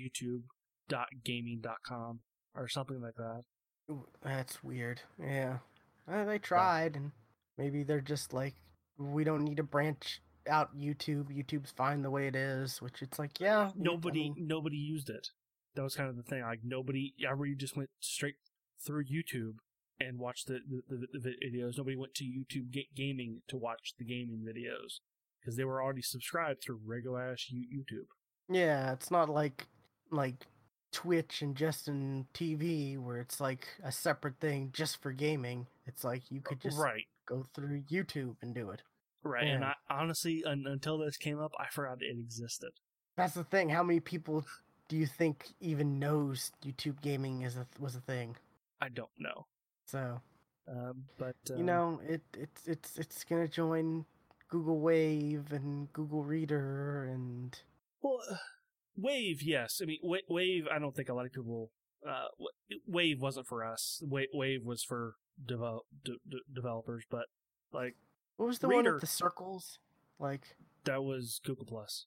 YouTube.gaming.com or something like that. That's weird. Yeah. Uh, they tried, and maybe they're just like, we don't need to branch out YouTube. YouTube's fine the way it is, which it's like, yeah. we- I nobody mean, nobody used it. That was kind of the thing. Like nobody, everybody just went straight through YouTube and watched the the, the, the videos. Nobody went to YouTube ga- gaming to watch the gaming videos because they were already subscribed through regular ass YouTube. yeah, it's not like like Twitch and Justin TV where it's like a separate thing just for gaming. It's like you could uh, just right, go through YouTube and do it. right. And I honestly, un, until this came up, I forgot it existed. That's the thing. How many people do you think even knows YouTube gaming is a was a thing? I don't know. So Um, but you um, know, it it's it's it's gonna join Google Wave and Google Reader and Well, uh, Wave, yes. I mean, Wave. I don't think a lot of people. Uh, Wave wasn't for us. Wa- Wave was for develop de- de- developers, but like what was the one with the circles? Like that was Google Plus.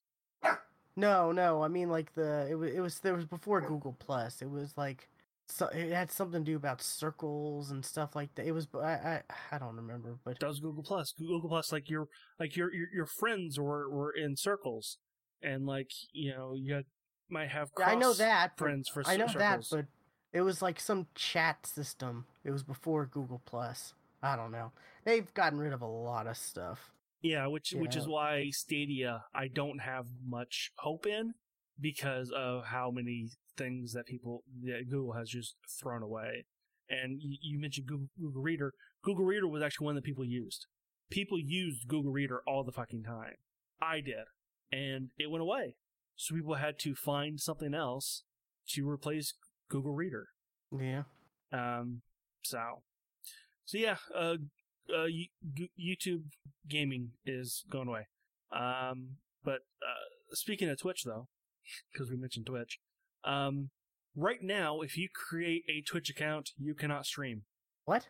no, no, I mean like the it was it was there was before Google Plus. It was like so it had something to do about circles and stuff like that. It was I I, I don't remember, but That was Google Plus. Google Plus, like your like your your, your friends were were in circles, and like you know you had, might have. Yeah, I know that. friends for I know cir- that, but it was like some chat system. It was before Google Plus. I don't know. They've gotten rid of a lot of stuff. Yeah, which which is why Stadia I don't have much hope in because of how many things that people that Google has just thrown away. And you, you mentioned Google, Google Reader. Google Reader was actually one that people used. People used Google Reader all the fucking time. I did, and it went away. So people had to find something else to replace Google Reader. Yeah. Um, so, so yeah, uh, uh, YouTube gaming is going away. Um, but uh, speaking of Twitch, though, because we mentioned Twitch, um, right now, if you create a Twitch account, you cannot stream. What?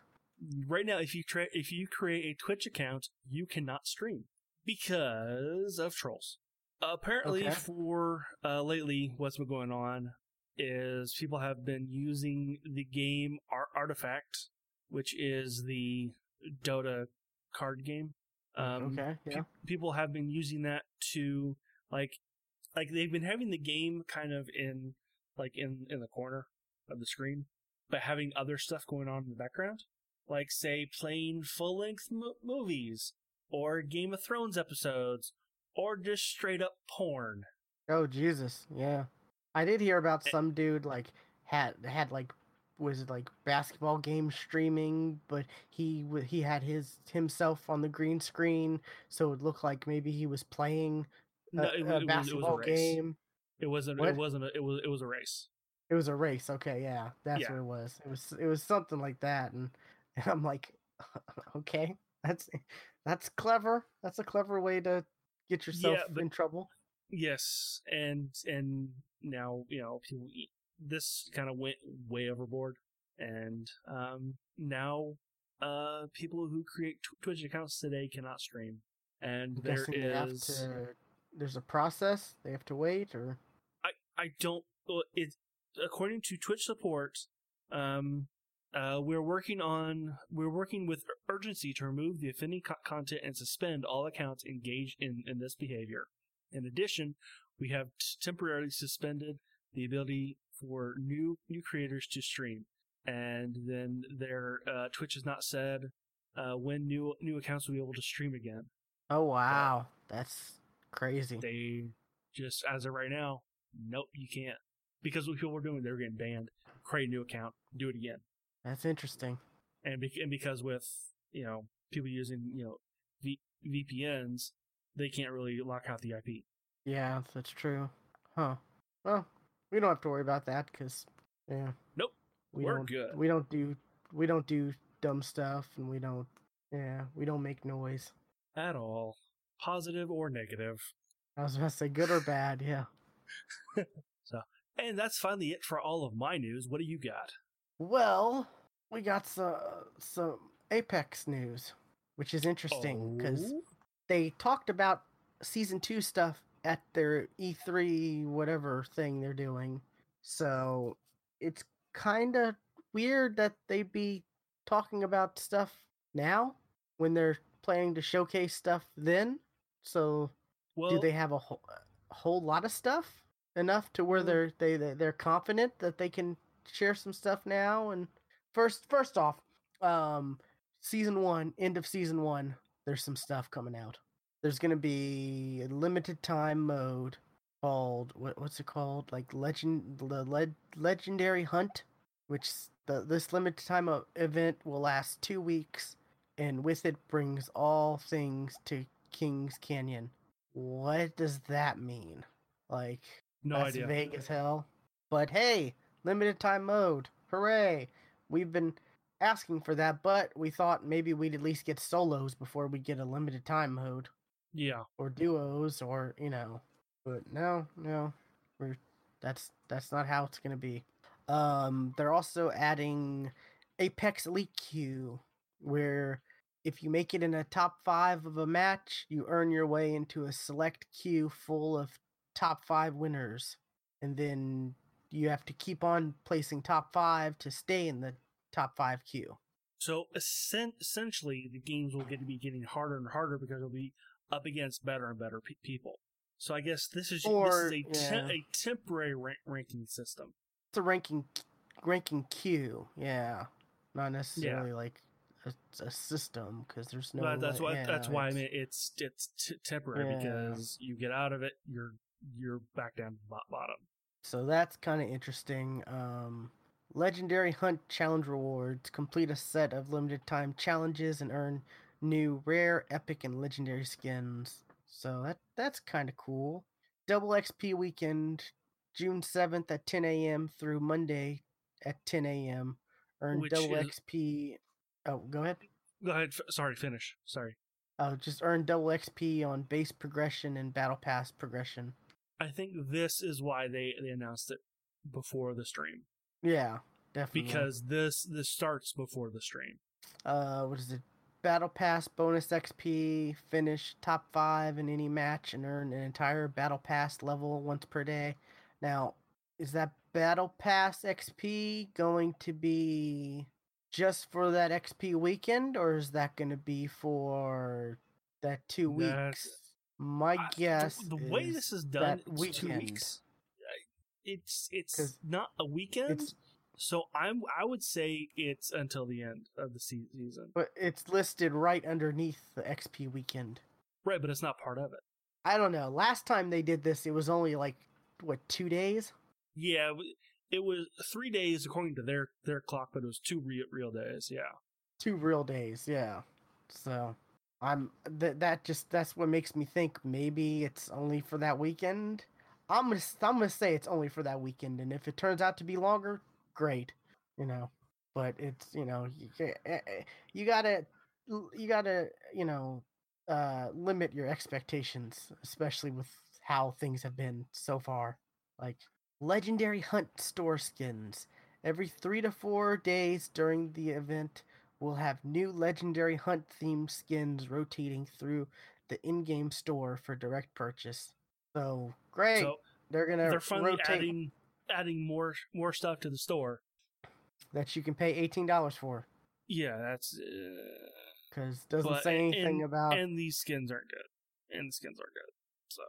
Right now, if you tra- if you create a Twitch account, you cannot stream because of trolls. Apparently, Okay. for uh, lately, what's been going on is people have been using the game Ar- Artifact, which is the Dota card game. Um, okay. pe- Yeah. people have been using that to like like they've been having the game kind of in like in in the corner of the screen but having other stuff going on in the background like say playing full-length mo- movies or game of thrones episodes or just straight up porn Oh Jesus. Yeah. I did hear about Eh. some dude like had had like was it like basketball game streaming, but he he had his himself on the green screen, so it looked like maybe he was playing a, no it, a was, it was a basketball game. it wasn't What? it wasn't a, it was it was a race It was a race. Okay, yeah, that's Yeah. what it was. It was it was something like that, and, and I'm like, okay, that's that's clever. That's a clever way to get yourself but- in trouble. Yes, and and now you know people. This kind of went way overboard, and um, now uh, people who create tw- Twitch accounts today cannot stream, and I'm there have to. There's a process. They have to wait, or I I don't. It according to Twitch support, um, uh, we're working on we're working with urgency to remove the offending co- content and suspend all accounts engaged in in this behavior. In addition, we have t- temporarily suspended the ability for new new creators to stream, and then their uh, Twitch has not said uh, when new new accounts will be able to stream again. oh wow, that's crazy. They just as of right now, nope, you can't because what people were doing, they were getting banned. Create a new account, do it again, That's interesting. and, be- and because with you know people using you know v- VPNs, they can't really lock out the IP. Yeah, that's true. Huh. Well, we don't have to worry about that because, yeah. Nope, We we're don't, good. We don't do we don't do dumb stuff, and we don't. Yeah, we don't make noise. at all, positive or negative. I was about to say good or bad. Yeah. so, And that's finally it for all of my news. What do you got? Well, we got some some Apex news, which is interesting because Oh? they talked about season two stuff at their E3 whatever thing they're doing. So it's kind of weird that they be talking about stuff now when they're planning to showcase stuff then. So well, do they have a whole, a whole lot of stuff enough to where Mm. they're they they- they're confident that they can share some stuff now and first first off um season 1 end of season 1 there's some stuff coming out there's going to be a limited time mode called what what's it called like legend the led, legendary hunt which the this limited time event will last 2 weeks and with it brings all things to Kings Canyon what does that mean? Like, no that's idea. vague as hell. But hey, limited time mode. Hooray! We've been asking for that, but we thought maybe we'd at least get solos before we get a limited time mode. Yeah, Or duos or, you know. But no, no. We're that's that's not how it's gonna be. Um they're also adding Apex Elite Queue, where if you make it in a top five of a match, you earn your way into a select queue full of top five winners. And then you have to keep on placing top five to stay in the top five queue. So essen- essentially, the games will get to be getting harder and harder because they'll be up against better and better pe- people. So I guess this is Or- this is a, te- yeah. a temporary rank- ranking system. It's a ranking ranking queue, yeah. Not necessarily like a, a system because there's no. but that's like- why yeah, that's why I it's- mean it's it's t- temporary Yeah. because you get out of it, you're you're back down to the bottom. So that's kind of interesting. Um, Legendary Hunt Challenge rewards complete a set of limited time challenges and earn new rare, epic, and legendary skins. So that that's kind of cool. Double XP weekend, June seventh at 10 a.m. through Monday at 10 a.m. Earn Which double is- XP. Oh, go ahead. Go ahead. F- sorry, finish. Sorry. Oh, just earn double XP on base progression and battle pass progression. I think this is why they they announced it before the stream Yeah, definitely. because this this starts before the stream. uh what is it battle pass bonus xp finish top five in any match and earn an entire battle pass level once per day now is that Battle Pass XP going to be just for that XP weekend, or is that going to be for that two weeks? That's- My I- guess the, way this is done, two weeks. It's it's not a weekend, so I'm I would say it's until the end of the season. but it's listed right underneath the XP weekend. Right, but it's not part of it. I don't know. Last time they did this, it was only like what two days? Yeah, it was three days according to their their clock, but it was two real real days. Yeah. Two real days, yeah. So I'm that that just that's what makes me think maybe it's only for that weekend. I'm gonna I'm gonna say it's only for that weekend, and if it turns out to be longer, great, you know. But it's you know you, eh, eh, you gotta you gotta you know uh limit your expectations, especially with how things have been so far. Like legendary hunt store skins every three to four days during the event we'll have new legendary hunt themed skins rotating through the in-game store for direct purchase. So great! So they're gonna they're finally rotate adding adding more more stuff to the store. that you can pay eighteen dollars for Yeah, that's. Uh, because doesn't but- say anything and, about And these skins aren't good. And the skins aren't good. So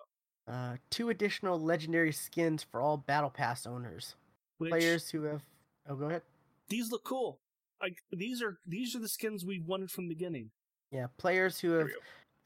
uh, two additional legendary skins for all battle pass owners. which Players who have oh go ahead. these look cool. Like these are these are the skins we wanted from the beginning. Yeah, players who have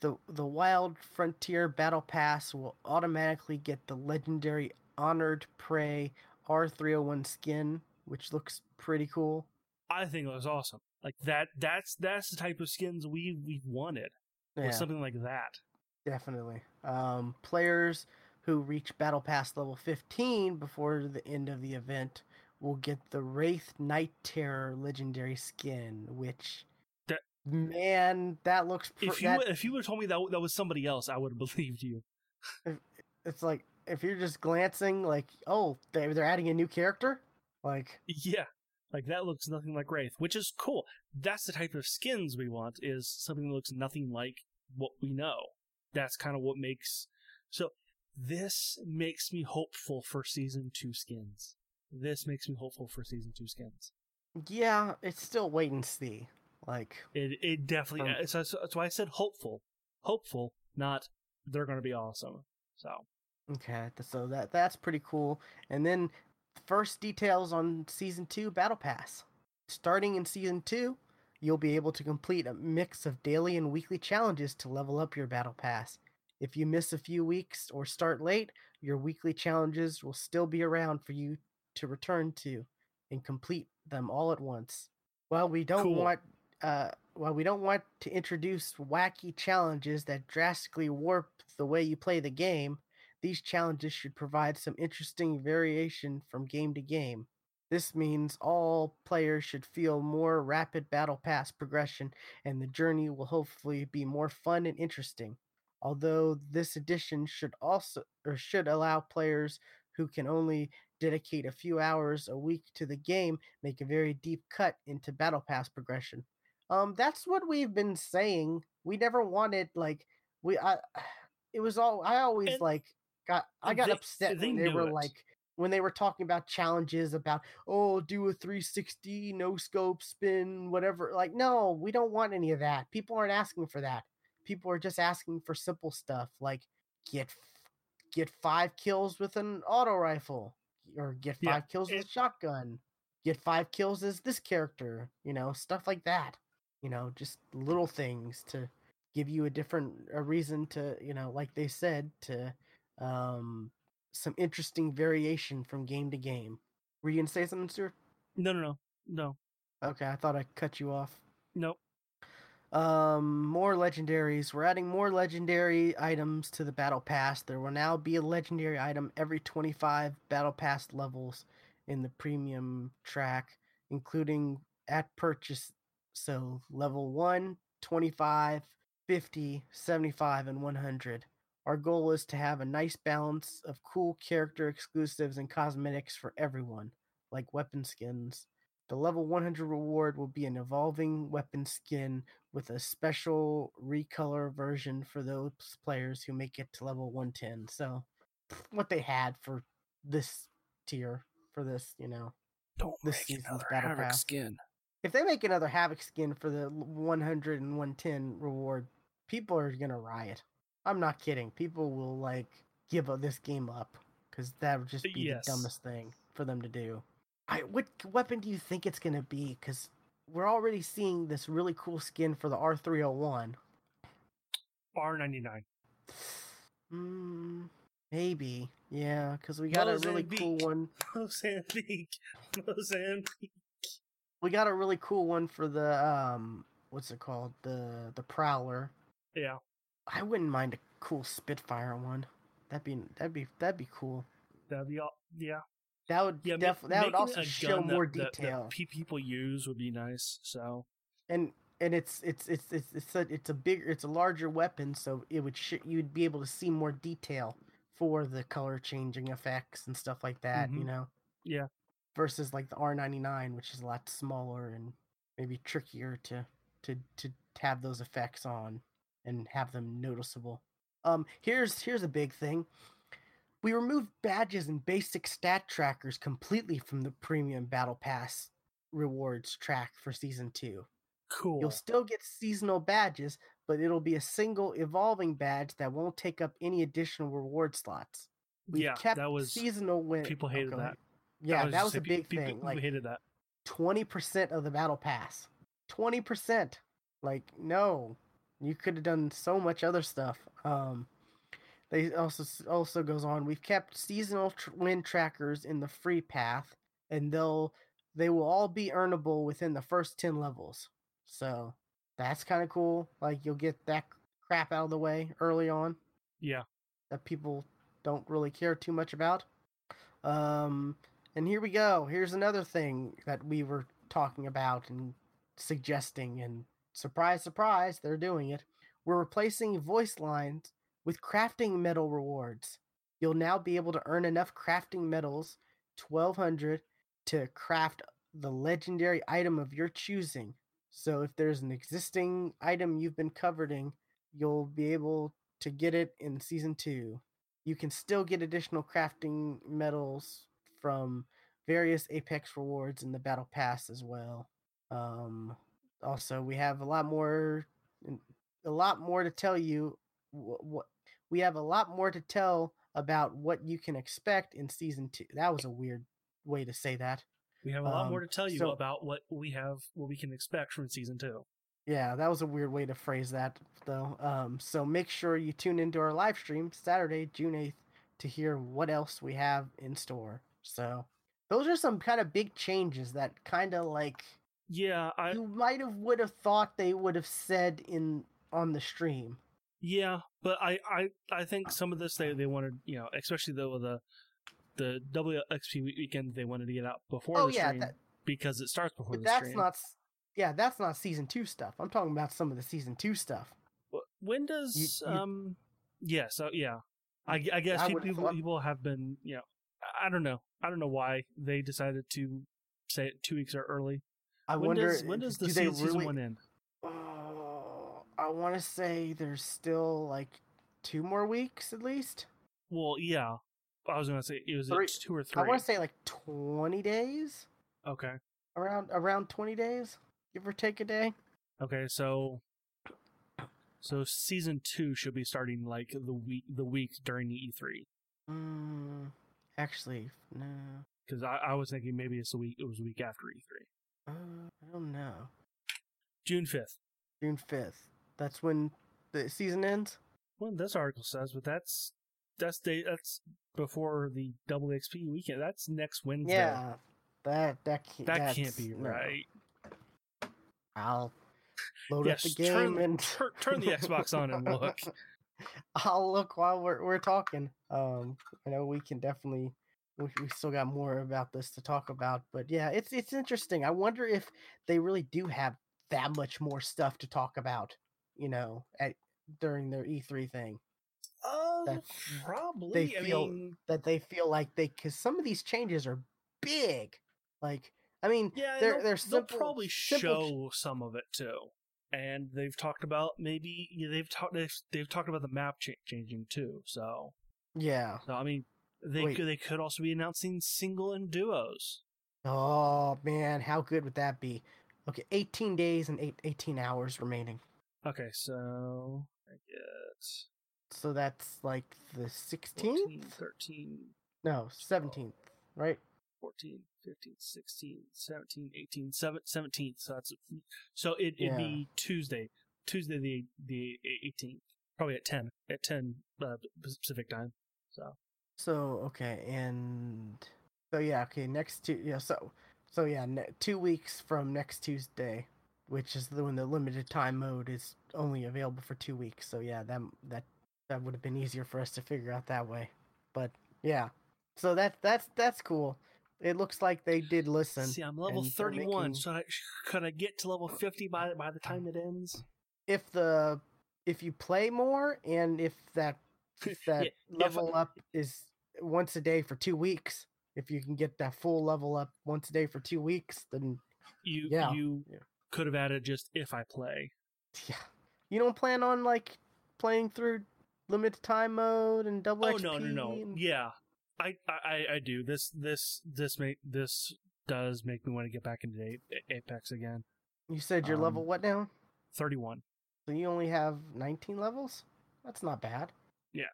the the Wild Frontier Battle Pass will automatically get the legendary Honored Prey R301 skin, which looks pretty cool. I think it was awesome. Like that. That's that's the type of skins we we wanted. Yeah, something like that. definitely. Um, players who reach Battle Pass level 15 before the end of the event will get the Wraith Night Terror legendary skin, which That- man, that looks pr- If you that- if you would have told me that that was somebody else, I would have believed you. it's like if you're just glancing like, oh, they they're adding a new character, like Yeah. Like that looks nothing like Wraith, which is cool. That's the type of skins we want is something that looks nothing like what we know. That's kind of what makes so this makes me hopeful for season 2 skins. This makes me hopeful for season 2 skins. Yeah, it's still wait and see. Like, It it definitely Um, so, so that's why I said hopeful. Hopeful, not they're going to be awesome. So, okay, so that that's pretty cool. And then first details on season two battle pass. Starting in season two, you'll be able to complete a mix of daily and weekly challenges to level up your battle pass. If you miss a few weeks or start late, your weekly challenges will still be around for you to return to and complete them all at once. While we don't Cool. want uh while we don't want to introduce wacky challenges that drastically warp the way you play the game, these challenges should provide some interesting variation from game to game. This means all players should feel more rapid battle pass progression and the journey will hopefully be more fun and interesting. Although this addition should also or should allow players who can only dedicate a few hours a week to the game make a very deep cut into battle pass progression. Um that's what we've been saying. We never wanted like we I it was all I always And like got I got they- upset they when they were it. like when they were talking about challenges about oh do a 360 no scope spin whatever like no we don't want any of that people aren't asking for that people are just asking for simple stuff like get get five kills with an auto rifle or get Yeah, five kills with a shotgun get five kills as this character you know stuff like that you know just little things to give you a different a reason to you know like they said to um some interesting variation from game to game. Were you gonna say something stuart? No, no, no, no, okay i thought i cut you off. Nope. Um more legendaries. We're adding more legendary items to the battle pass. There will now be a legendary item every 25 battle pass levels in the premium track including at purchase. So level 1 25 50 75 and 100 our goal is to have a nice balance of cool character exclusives and cosmetics for everyone like weapon skins the level 100 reward will be an evolving weapon skin with a special recolor version for those players who make it to level 110. So, what they had for this tier. for this. You know, Don't This season's Battle Havoc Pass. skin. if they make another Havoc skin for the 100 and 110 reward, people are gonna riot. I'm not kidding. People will like give this game up because that would just uh, be Yes. the dumbest thing for them to do. I what weapon do you think it's gonna be? Because we're already seeing this really cool skin for the R301. R99. Mm, maybe, yeah, because we got a really cool one. Mozambique. Mozambique. We got a really cool one for the um, what's it called? The the Prowler. Yeah. I wouldn't mind a cool Spitfire one. That'd be that'd be that'd be cool. That'd be all. Yeah. That would Yeah. def- that would also show that- more that- that detail. people use would be nice. So. and and it's it's it's it's it's a it's a bigger it's a larger weapon, so it would sh- you'd be able to see more detail for the color changing effects and stuff like that. You Mhm. know. Yeah. Versus like the R99, which is a lot smaller and maybe trickier to to to have those effects on and have them noticeable. Um, here's here's a big thing. We removed badges and basic stat trackers completely from the premium battle pass rewards track for season two. Cool. You'll still get seasonal badges, but it'll be a single evolving badge that won't take up any additional reward slots. We've yeah. kept That was. seasonal win. people oh, hated go that. Yeah, was that was a big people, thing. People Like hated that. twenty percent of the battle pass. Twenty percent. Like no, you could have done so much other stuff. Um, they also also goes on. We've kept seasonal tr- win trackers in the free path, and they'll they will all be earnable within the first ten levels. So that's kind of cool. Like you'll get that crap out of the way early on Yeah. that people don't really care too much about. Um, and here we go. Here's another thing that we were talking about and suggesting, and surprise, surprise, they're doing it. We're replacing voice lines with crafting medal rewards. You'll now be able to earn enough crafting medals, 1200, to craft the legendary item of your choosing. So if there's an existing item you've been coveting, you'll be able to get it in season two. You can still get additional crafting medals from various Apex rewards in the Battle Pass as well. Um, also, we have a lot more, a lot more to tell you. What, what we have a lot more to tell about what you can expect in season two. That was a weird way to say that. We have a lot more Um, to tell you so- about what we have, what we can expect from season two. Yeah, that was a weird way to phrase that, though. Um, so make sure you tune into our live stream Saturday, June 8th, to hear what else we have in store. So those are some kind of big changes that kind of like Yeah, I you might have would have thought they would have said in on the stream. Yeah, but I I I think some of this they they wanted you know especially though the the WXP weekend they wanted to get out before Oh the yeah, stream that, because it starts before but the that's stream. not. Yeah, that's not season two stuff. I'm talking about some of the season two stuff. When does you- um yeah so yeah I, I guess I people thought- people have been you know I- don't know I don't know why they decided to say it two weeks or early. I when wonder does when does the do se- they season one end? I want to say there's still like two more weeks at least. Well, yeah, I was gonna say it was Three- two or three. I want to say like 20 days, okay, around around 20 days, give or take a day. okay, so so season two should be starting like the week the week during the E three Mm, actually, no. because I, I was thinking maybe it's the week it was a week after E three Uh, I don't know. June fifth. June 5th. That's when the season ends. Well, this article says, but that's that's day that's before the double XP weekend. That's next Wednesday. Yeah, that that can't, that can't be no. right. I'll load Yes, up the game turn, and turn turn the Xbox on and look. I'll look while we're we're talking. Um, I know we can definitely we, we still got more about this to talk about, but yeah, it's it's interesting. I wonder if they really do have that much more stuff to talk about, you know, at during their E3 thing Um, That probably. they I feel- mean, that they feel like they cuz some of these changes are big. Like, I mean, yeah, they're- they're they'll probably simple show some of it too. And they've talked about maybe yeah, they've talked they've, they've talked about the map cha- changing too. So yeah. so I mean They Wait. could they could also be announcing single and duos. Oh man, how good would that be? Okay, 18 days and eight, 18 hours remaining. Okay, so I get So that's like the 16th? 14, 13, No, 17th, right? 14, 15, 16, 17, 18, 7, 17th. So that's so it, it'd Yeah. be Tuesday, Tuesday the the 18th, probably at 10 at 10 uh, Pacific time. So So okay, and so yeah, okay, next two yeah, so so yeah, ne- 2 weeks from next Tuesday, which is the when the limited time mode is only available for 2 weeks. So yeah, that that that would have been easier for us to figure out that way. But yeah. So that that's that's cool. It looks like they did listen. see, I'm level 31. making- So I, could I get to level 50 by by the time it ends? if the if you play more and if that if that Yeah, if- level up is once a day for two weeks if you can get that full level up once a day for two weeks then You Yeah, you yeah. Could have added just if I play. yeah you don't plan on like playing through limited time mode and double XP? Oh XP no no no and- yeah I, I I do this this this make this does make me want to get back into Apex again. you said you're level um, what now 31. so you only have 19 levels that's not bad Yeah.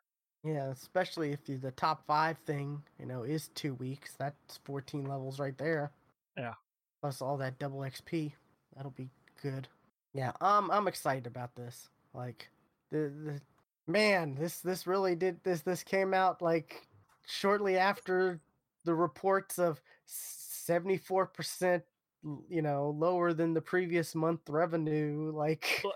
yeah especially if the top five thing you know is two weeks that's 14 levels right there Yeah. plus all that double xp that'll be good yeah um i'm excited about this like the, the man this this really did this this came out like shortly after the reports of 74% you know lower than the previous month revenue like Well,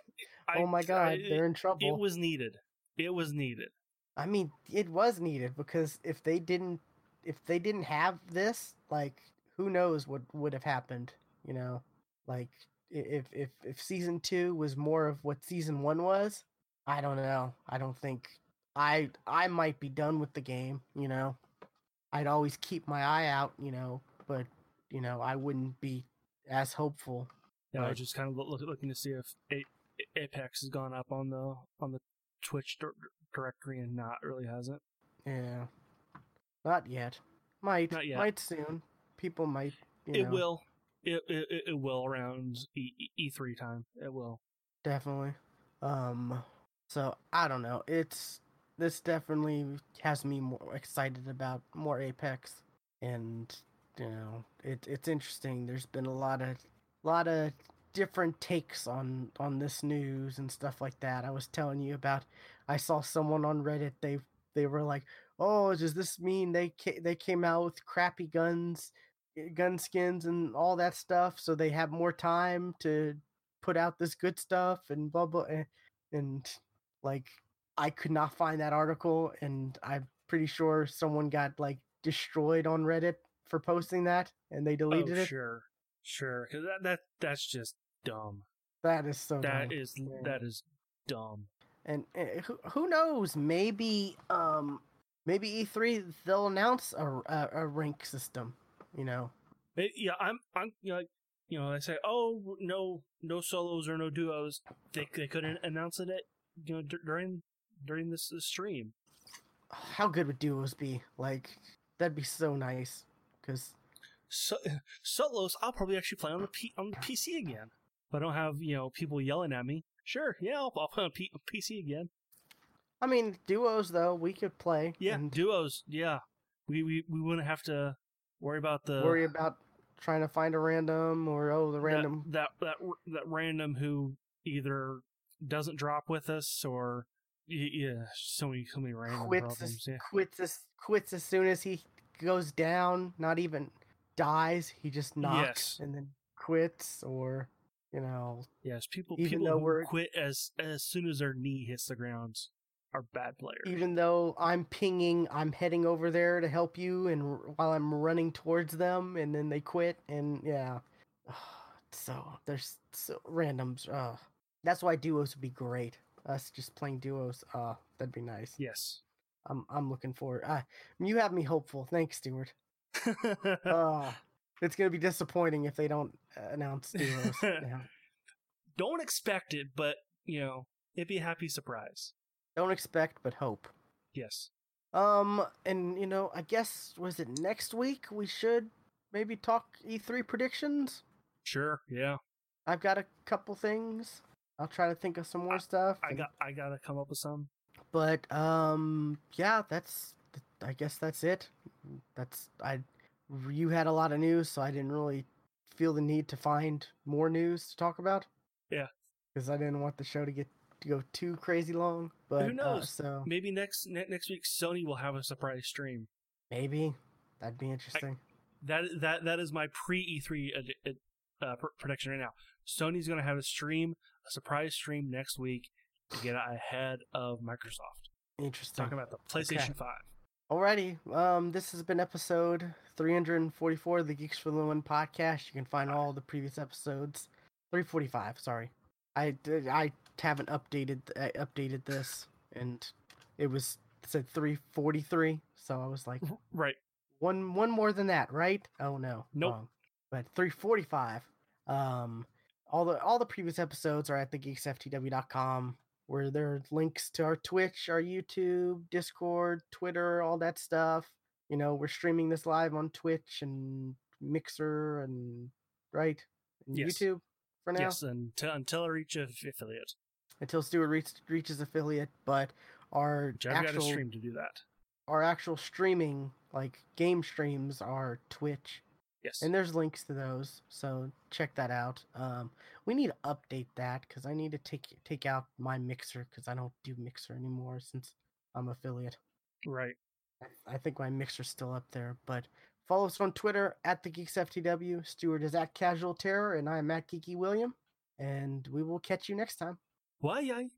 oh my god I- they're in trouble It was needed. It was needed. I mean, it was needed because if they didn't, if they didn't have this, like, who knows what would have happened? You know, like i- if if if season two was more of what season one was, I don't know. I don't think I I might be done with the game. You know, I'd always keep my eye out. You know, but you know, I wouldn't be as hopeful. Yeah, I was just kind of look, looking to see if A- Apex has gone up on the on the Twitch dir- directory and not really hasn't. Yeah, not yet. Might Not yet. might soon. People might. You it know. will. It, it it- will around E three time. It will. definitely um so i don't know it's this definitely has me more excited about more apex and you know it, it's interesting there's been a lot of lot of different takes on on this news and stuff like that i was telling you about i saw someone on reddit they they were like oh does this mean they ca- they came out with crappy guns gun skins and all that stuff so they have more time to put out this good stuff and blah blah and, and like I could not find that article and I'm pretty sure someone got like destroyed on Reddit for posting that and they deleted oh, it. sure, sure. That that that's just dumb. That is so That dumb. is Yeah. that is dumb. and uh, who, who knows maybe um maybe E3 they'll announce a, a, a rank system, you know. It- yeah, I'm I'm you know, like, you know, I say, oh no no solos or no duos. They they couldn't announce it at you know dur- during during this, this stream. How good would duos be? Like that'd be so nice cuz So solos, I'll probably actually play on the P, on the PC again. If I don't have you know people yelling at me, sure, yeah, I'll, I'll play on P, PC again. I mean duos though we could play Yeah, and duos, yeah. We we we wouldn't have to worry about the worry about trying to find a random or oh the random that that that, random who either doesn't drop with us or yeah, so many so many random quits problems. as, Yeah. quits as quits as soon as he goes down, not even dies, he just knocks Yes. and then quits or you know Yes, people Even people though we're- quit as as soon as their knee hits the ground are bad players. even though I'm pinging, I'm heading over there to help you and r- while I'm running towards them and then they quit and yeah. So there's so randoms uh that's why duos would be great. Us just playing duos, uh that'd be nice. yes. I'm I'm looking forward. Uh, you have me hopeful. Thanks, Stuart. Uh, it's gonna be disappointing if they don't uh, announce duos. Don't expect it, but you know, it'd be a happy surprise. Don't expect, but hope. Yes. Um, and you know, I guess was it next week we should maybe talk E3 predictions. Sure. Yeah. I've got a couple things. I'll try to think of some more stuff. I and- got. I gotta come up with some. but um, yeah, that's. I guess that's it. That's I. You had a lot of news, so I didn't really feel the need to find more news to talk about. Yeah. Because I didn't want the show to get go too crazy long. But Who knows? Uh, so Maybe next ne- next week Sony will have a surprise stream. maybe that'd be interesting. That that that is my pre E3 ad- ad- uh, pr- prediction right now. Sony's going to have a stream, a surprise stream next week to get ahead of Microsoft. interesting. Talking about the PlayStation Five. Alrighty, um, this has been episode 344 of the Geeks for the One podcast. You can find all the previous episodes. 345, sorry. I did, I haven't updated I updated this, and it was it said 343, so I was like Right. one one more than that, right? Oh no, Nope. wrong. But 345. Um, all the all the previous episodes are at thegeeksftw.com, where there are links to our Twitch, our YouTube, Discord, Twitter, all that stuff. You know, we're streaming this live on Twitch and Mixer and right and Yes. YouTube for now Yes, until until I reach affiliate. Until Stuart reach, reaches affiliate. But our Which I've got actual to stream to do that. our actual streaming, like game streams, are Twitch. Yes. and there's links to those so check that out um we need to update that because i need to take take out my mixer because i don't do mixer anymore since i'm affiliate right. I- i think my mixer's still up there but follow us on twitter at the geeks ftw Stuart is at casual terror and i'm at geeky william and we will catch you next time Why? I